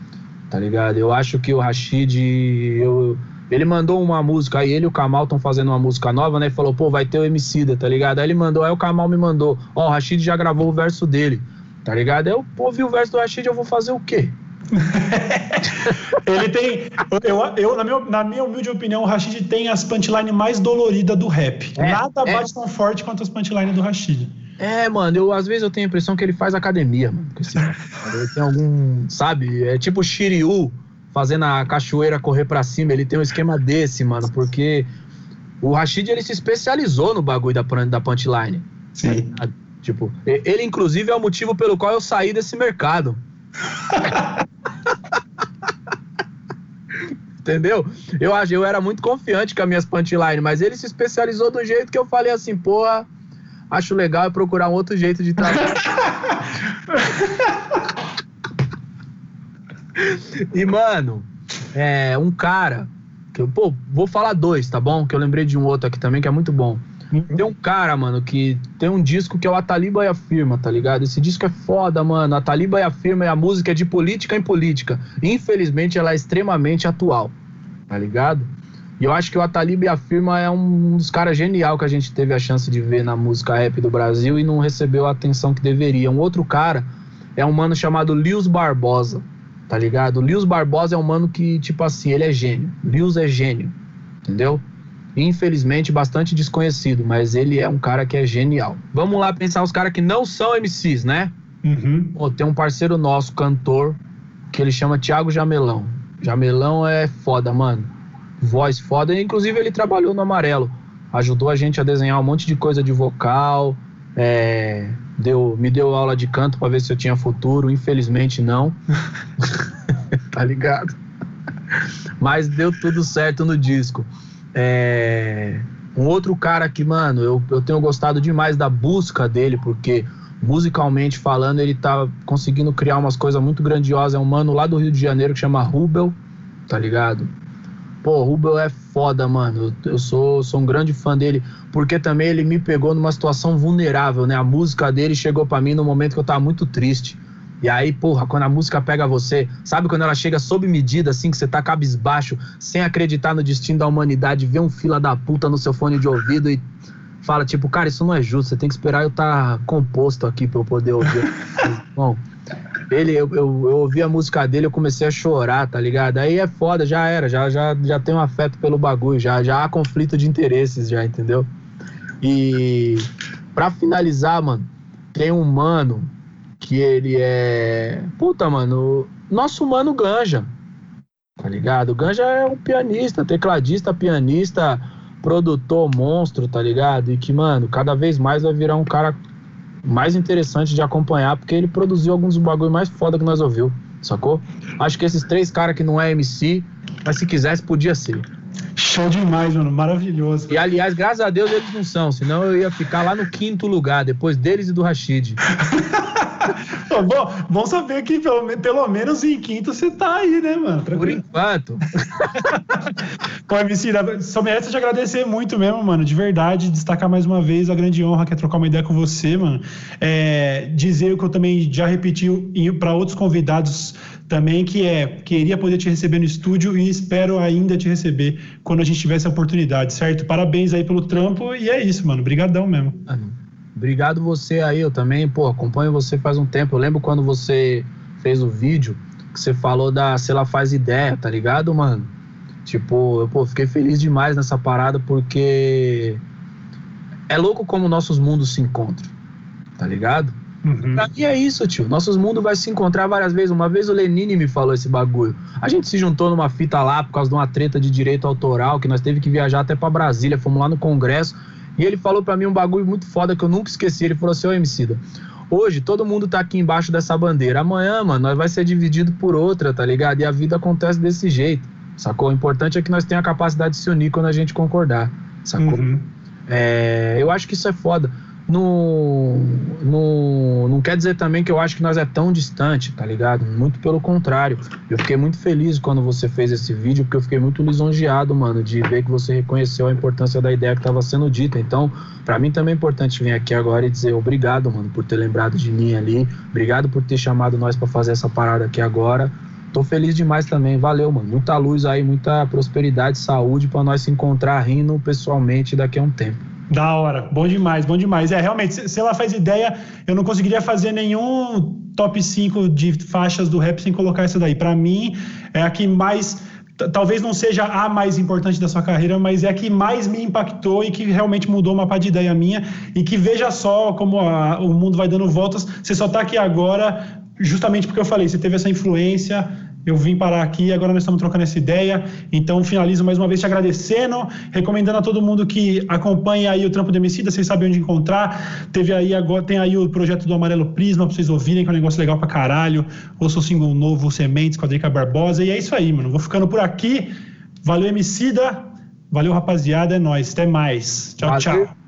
tá ligado? Eu acho que o Rashid, eu, ele mandou uma música, aí ele e o Kamal estão fazendo uma música nova, né? E falou, pô, vai ter o Emicida, tá ligado? Aí ele mandou, aí o Kamal me mandou, ó, oh, o Rashid já gravou o verso dele, tá ligado? Aí eu, pô, vi o verso do Rashid, eu vou fazer o quê? *laughs* ele tem. Eu, eu na, minha, na, minha, humilde opinião, o Rashid tem as punchlines mais doloridas do rap. É, Nada é. bate tão forte quanto as punchlines do Rashid. É, mano, eu às vezes eu tenho a impressão que ele faz academia, mano. Porque, assim, ele tem algum. Sabe? É tipo o Shiryu fazendo a cachoeira correr para cima. Ele tem um esquema desse, mano, porque o Rashid ele se especializou no bagulho da, da punchline. Sim. Tá tipo, ele inclusive é o motivo pelo qual eu saí desse mercado. *laughs* Entendeu? Eu, eu era muito confiante com as minhas punchline, mas ele se especializou do jeito que eu falei assim, porra acho legal é procurar um outro jeito de trabalhar. *laughs* e, mano, é, um cara. Que, pô, vou falar dois, tá bom? Que eu lembrei de um outro aqui também que é muito bom. Uhum. Tem um cara, mano, que tem um disco que é o Ataliba e a Firma, tá ligado? Esse disco é foda, mano. A Taliba e a Firma é a música de política em política. Infelizmente, ela é extremamente atual, tá ligado? E eu acho que o Atalib afirma é um dos caras genial que a gente teve a chance de ver na música rap do Brasil e não recebeu a atenção que deveria. Um outro cara é um mano chamado Lius Barbosa, tá ligado? Lius Barbosa é um mano que, tipo assim, ele é gênio. Lius é gênio, entendeu? Infelizmente, bastante desconhecido, mas ele é um cara que é genial. Vamos lá pensar os caras que não são MCs, né? Uhum. Pô, tem um parceiro nosso, cantor, que ele chama Thiago Jamelão. Jamelão é foda, mano voz foda. Inclusive, ele trabalhou no Amarelo. Ajudou a gente a desenhar um monte de coisa de vocal. É, deu, me deu aula de canto para ver se eu tinha futuro. Infelizmente, não. *laughs* tá ligado? Mas deu tudo certo no disco. É, um outro cara que, mano, eu, eu tenho gostado demais da busca dele, porque musicalmente falando, ele tá conseguindo criar umas coisas muito grandiosas. É um mano lá do Rio de Janeiro que chama Rubel, tá ligado? Pô, o Rubel é foda, mano. Eu sou, sou um grande fã dele, porque também ele me pegou numa situação vulnerável, né? A música dele chegou para mim no momento que eu tava muito triste. E aí, porra, quando a música pega você, sabe quando ela chega sob medida, assim, que você tá cabisbaixo, sem acreditar no destino da humanidade, vê um fila da puta no seu fone de ouvido e fala, tipo, cara, isso não é justo, você tem que esperar eu estar tá composto aqui pra eu poder ouvir. *laughs* Bom, ele, eu, eu, eu, ouvi a música dele, eu comecei a chorar, tá ligado? Aí é foda, já era, já, já, já tem um afeto pelo bagulho, já, já há conflito de interesses, já, entendeu? E pra finalizar, mano, tem um mano que ele é. Puta, mano, nosso mano Ganja. tá ligado? O Ganja é um pianista, tecladista, pianista, produtor, monstro, tá ligado? E que, mano, cada vez mais vai virar um cara mais interessante de acompanhar, porque ele produziu alguns bagulho mais foda que nós ouviu, sacou? Acho que esses três caras que não é MC, mas se quisesse, podia ser. Show demais, mano. Maravilhoso. E aliás, graças a Deus eles não são, senão eu ia ficar lá no quinto lugar, depois deles e do Rashid. *laughs* bom, bom saber que pelo, pelo menos em quinto você tá aí, né, mano? Tranquilo. Por enquanto. *laughs* Pô, MC, só merece te agradecer muito mesmo, mano. De verdade, destacar mais uma vez a grande honra que é trocar uma ideia com você, mano. É, dizer o que eu também já repeti para outros convidados também, que é queria poder te receber no estúdio e espero ainda te receber quando a gente tiver essa oportunidade, certo? Parabéns aí pelo trampo e é isso, mano. Obrigadão mesmo. Obrigado você aí, eu também, pô, acompanho você faz um tempo. Eu lembro quando você fez o vídeo que você falou da Se Ela Faz Ideia, tá ligado, mano? Tipo, eu pô, fiquei feliz demais nessa parada porque é louco como nossos mundos se encontram, tá ligado? Uhum. Pra mim é isso, tio. Nossos mundos vai se encontrar várias vezes. Uma vez o Lenine me falou esse bagulho. A gente se juntou numa fita lá por causa de uma treta de direito autoral, que nós teve que viajar até para Brasília, fomos lá no congresso, e ele falou para mim um bagulho muito foda que eu nunca esqueci. Ele falou assim: "Ô Emicida, hoje todo mundo tá aqui embaixo dessa bandeira. Amanhã, mano, nós vai ser dividido por outra, tá ligado? E a vida acontece desse jeito. Sacou? O importante é que nós tenhamos a capacidade de se unir quando a gente concordar. Sacou? Uhum. É, eu acho que isso é foda não, não, não quer dizer também que eu acho que nós é tão distante, tá ligado? Muito pelo contrário. Eu fiquei muito feliz quando você fez esse vídeo, porque eu fiquei muito lisonjeado, mano, de ver que você reconheceu a importância da ideia que estava sendo dita. Então, para mim também é importante vir aqui agora e dizer obrigado, mano, por ter lembrado de mim ali. Obrigado por ter chamado nós para fazer essa parada aqui agora. Tô feliz demais também. Valeu, mano. Muita luz aí, muita prosperidade, saúde para nós se encontrar rindo pessoalmente daqui a um tempo. Da hora, bom demais, bom demais. É, realmente, se, ela faz ideia, eu não conseguiria fazer nenhum top 5 de faixas do rap sem colocar essa daí. Para mim, é a que mais talvez não seja a mais importante da sua carreira, mas é a que mais me impactou e que realmente mudou uma parte de ideia minha e que veja só como a, o mundo vai dando voltas. Você só está aqui agora justamente porque eu falei, você teve essa influência eu vim parar aqui, agora nós estamos trocando essa ideia. Então, finalizo mais uma vez te agradecendo, recomendando a todo mundo que acompanhe aí o Trampo do Emicida, vocês sabem onde encontrar. Teve aí agora, tem aí o projeto do Amarelo Prisma para vocês ouvirem, que é um negócio legal pra caralho. Ouça o single novo, Sementes, com a Drica Barbosa. E é isso aí, mano. Vou ficando por aqui. Valeu, Emicida. Valeu, rapaziada. É nóis. Até mais. Tchau, Valeu. tchau.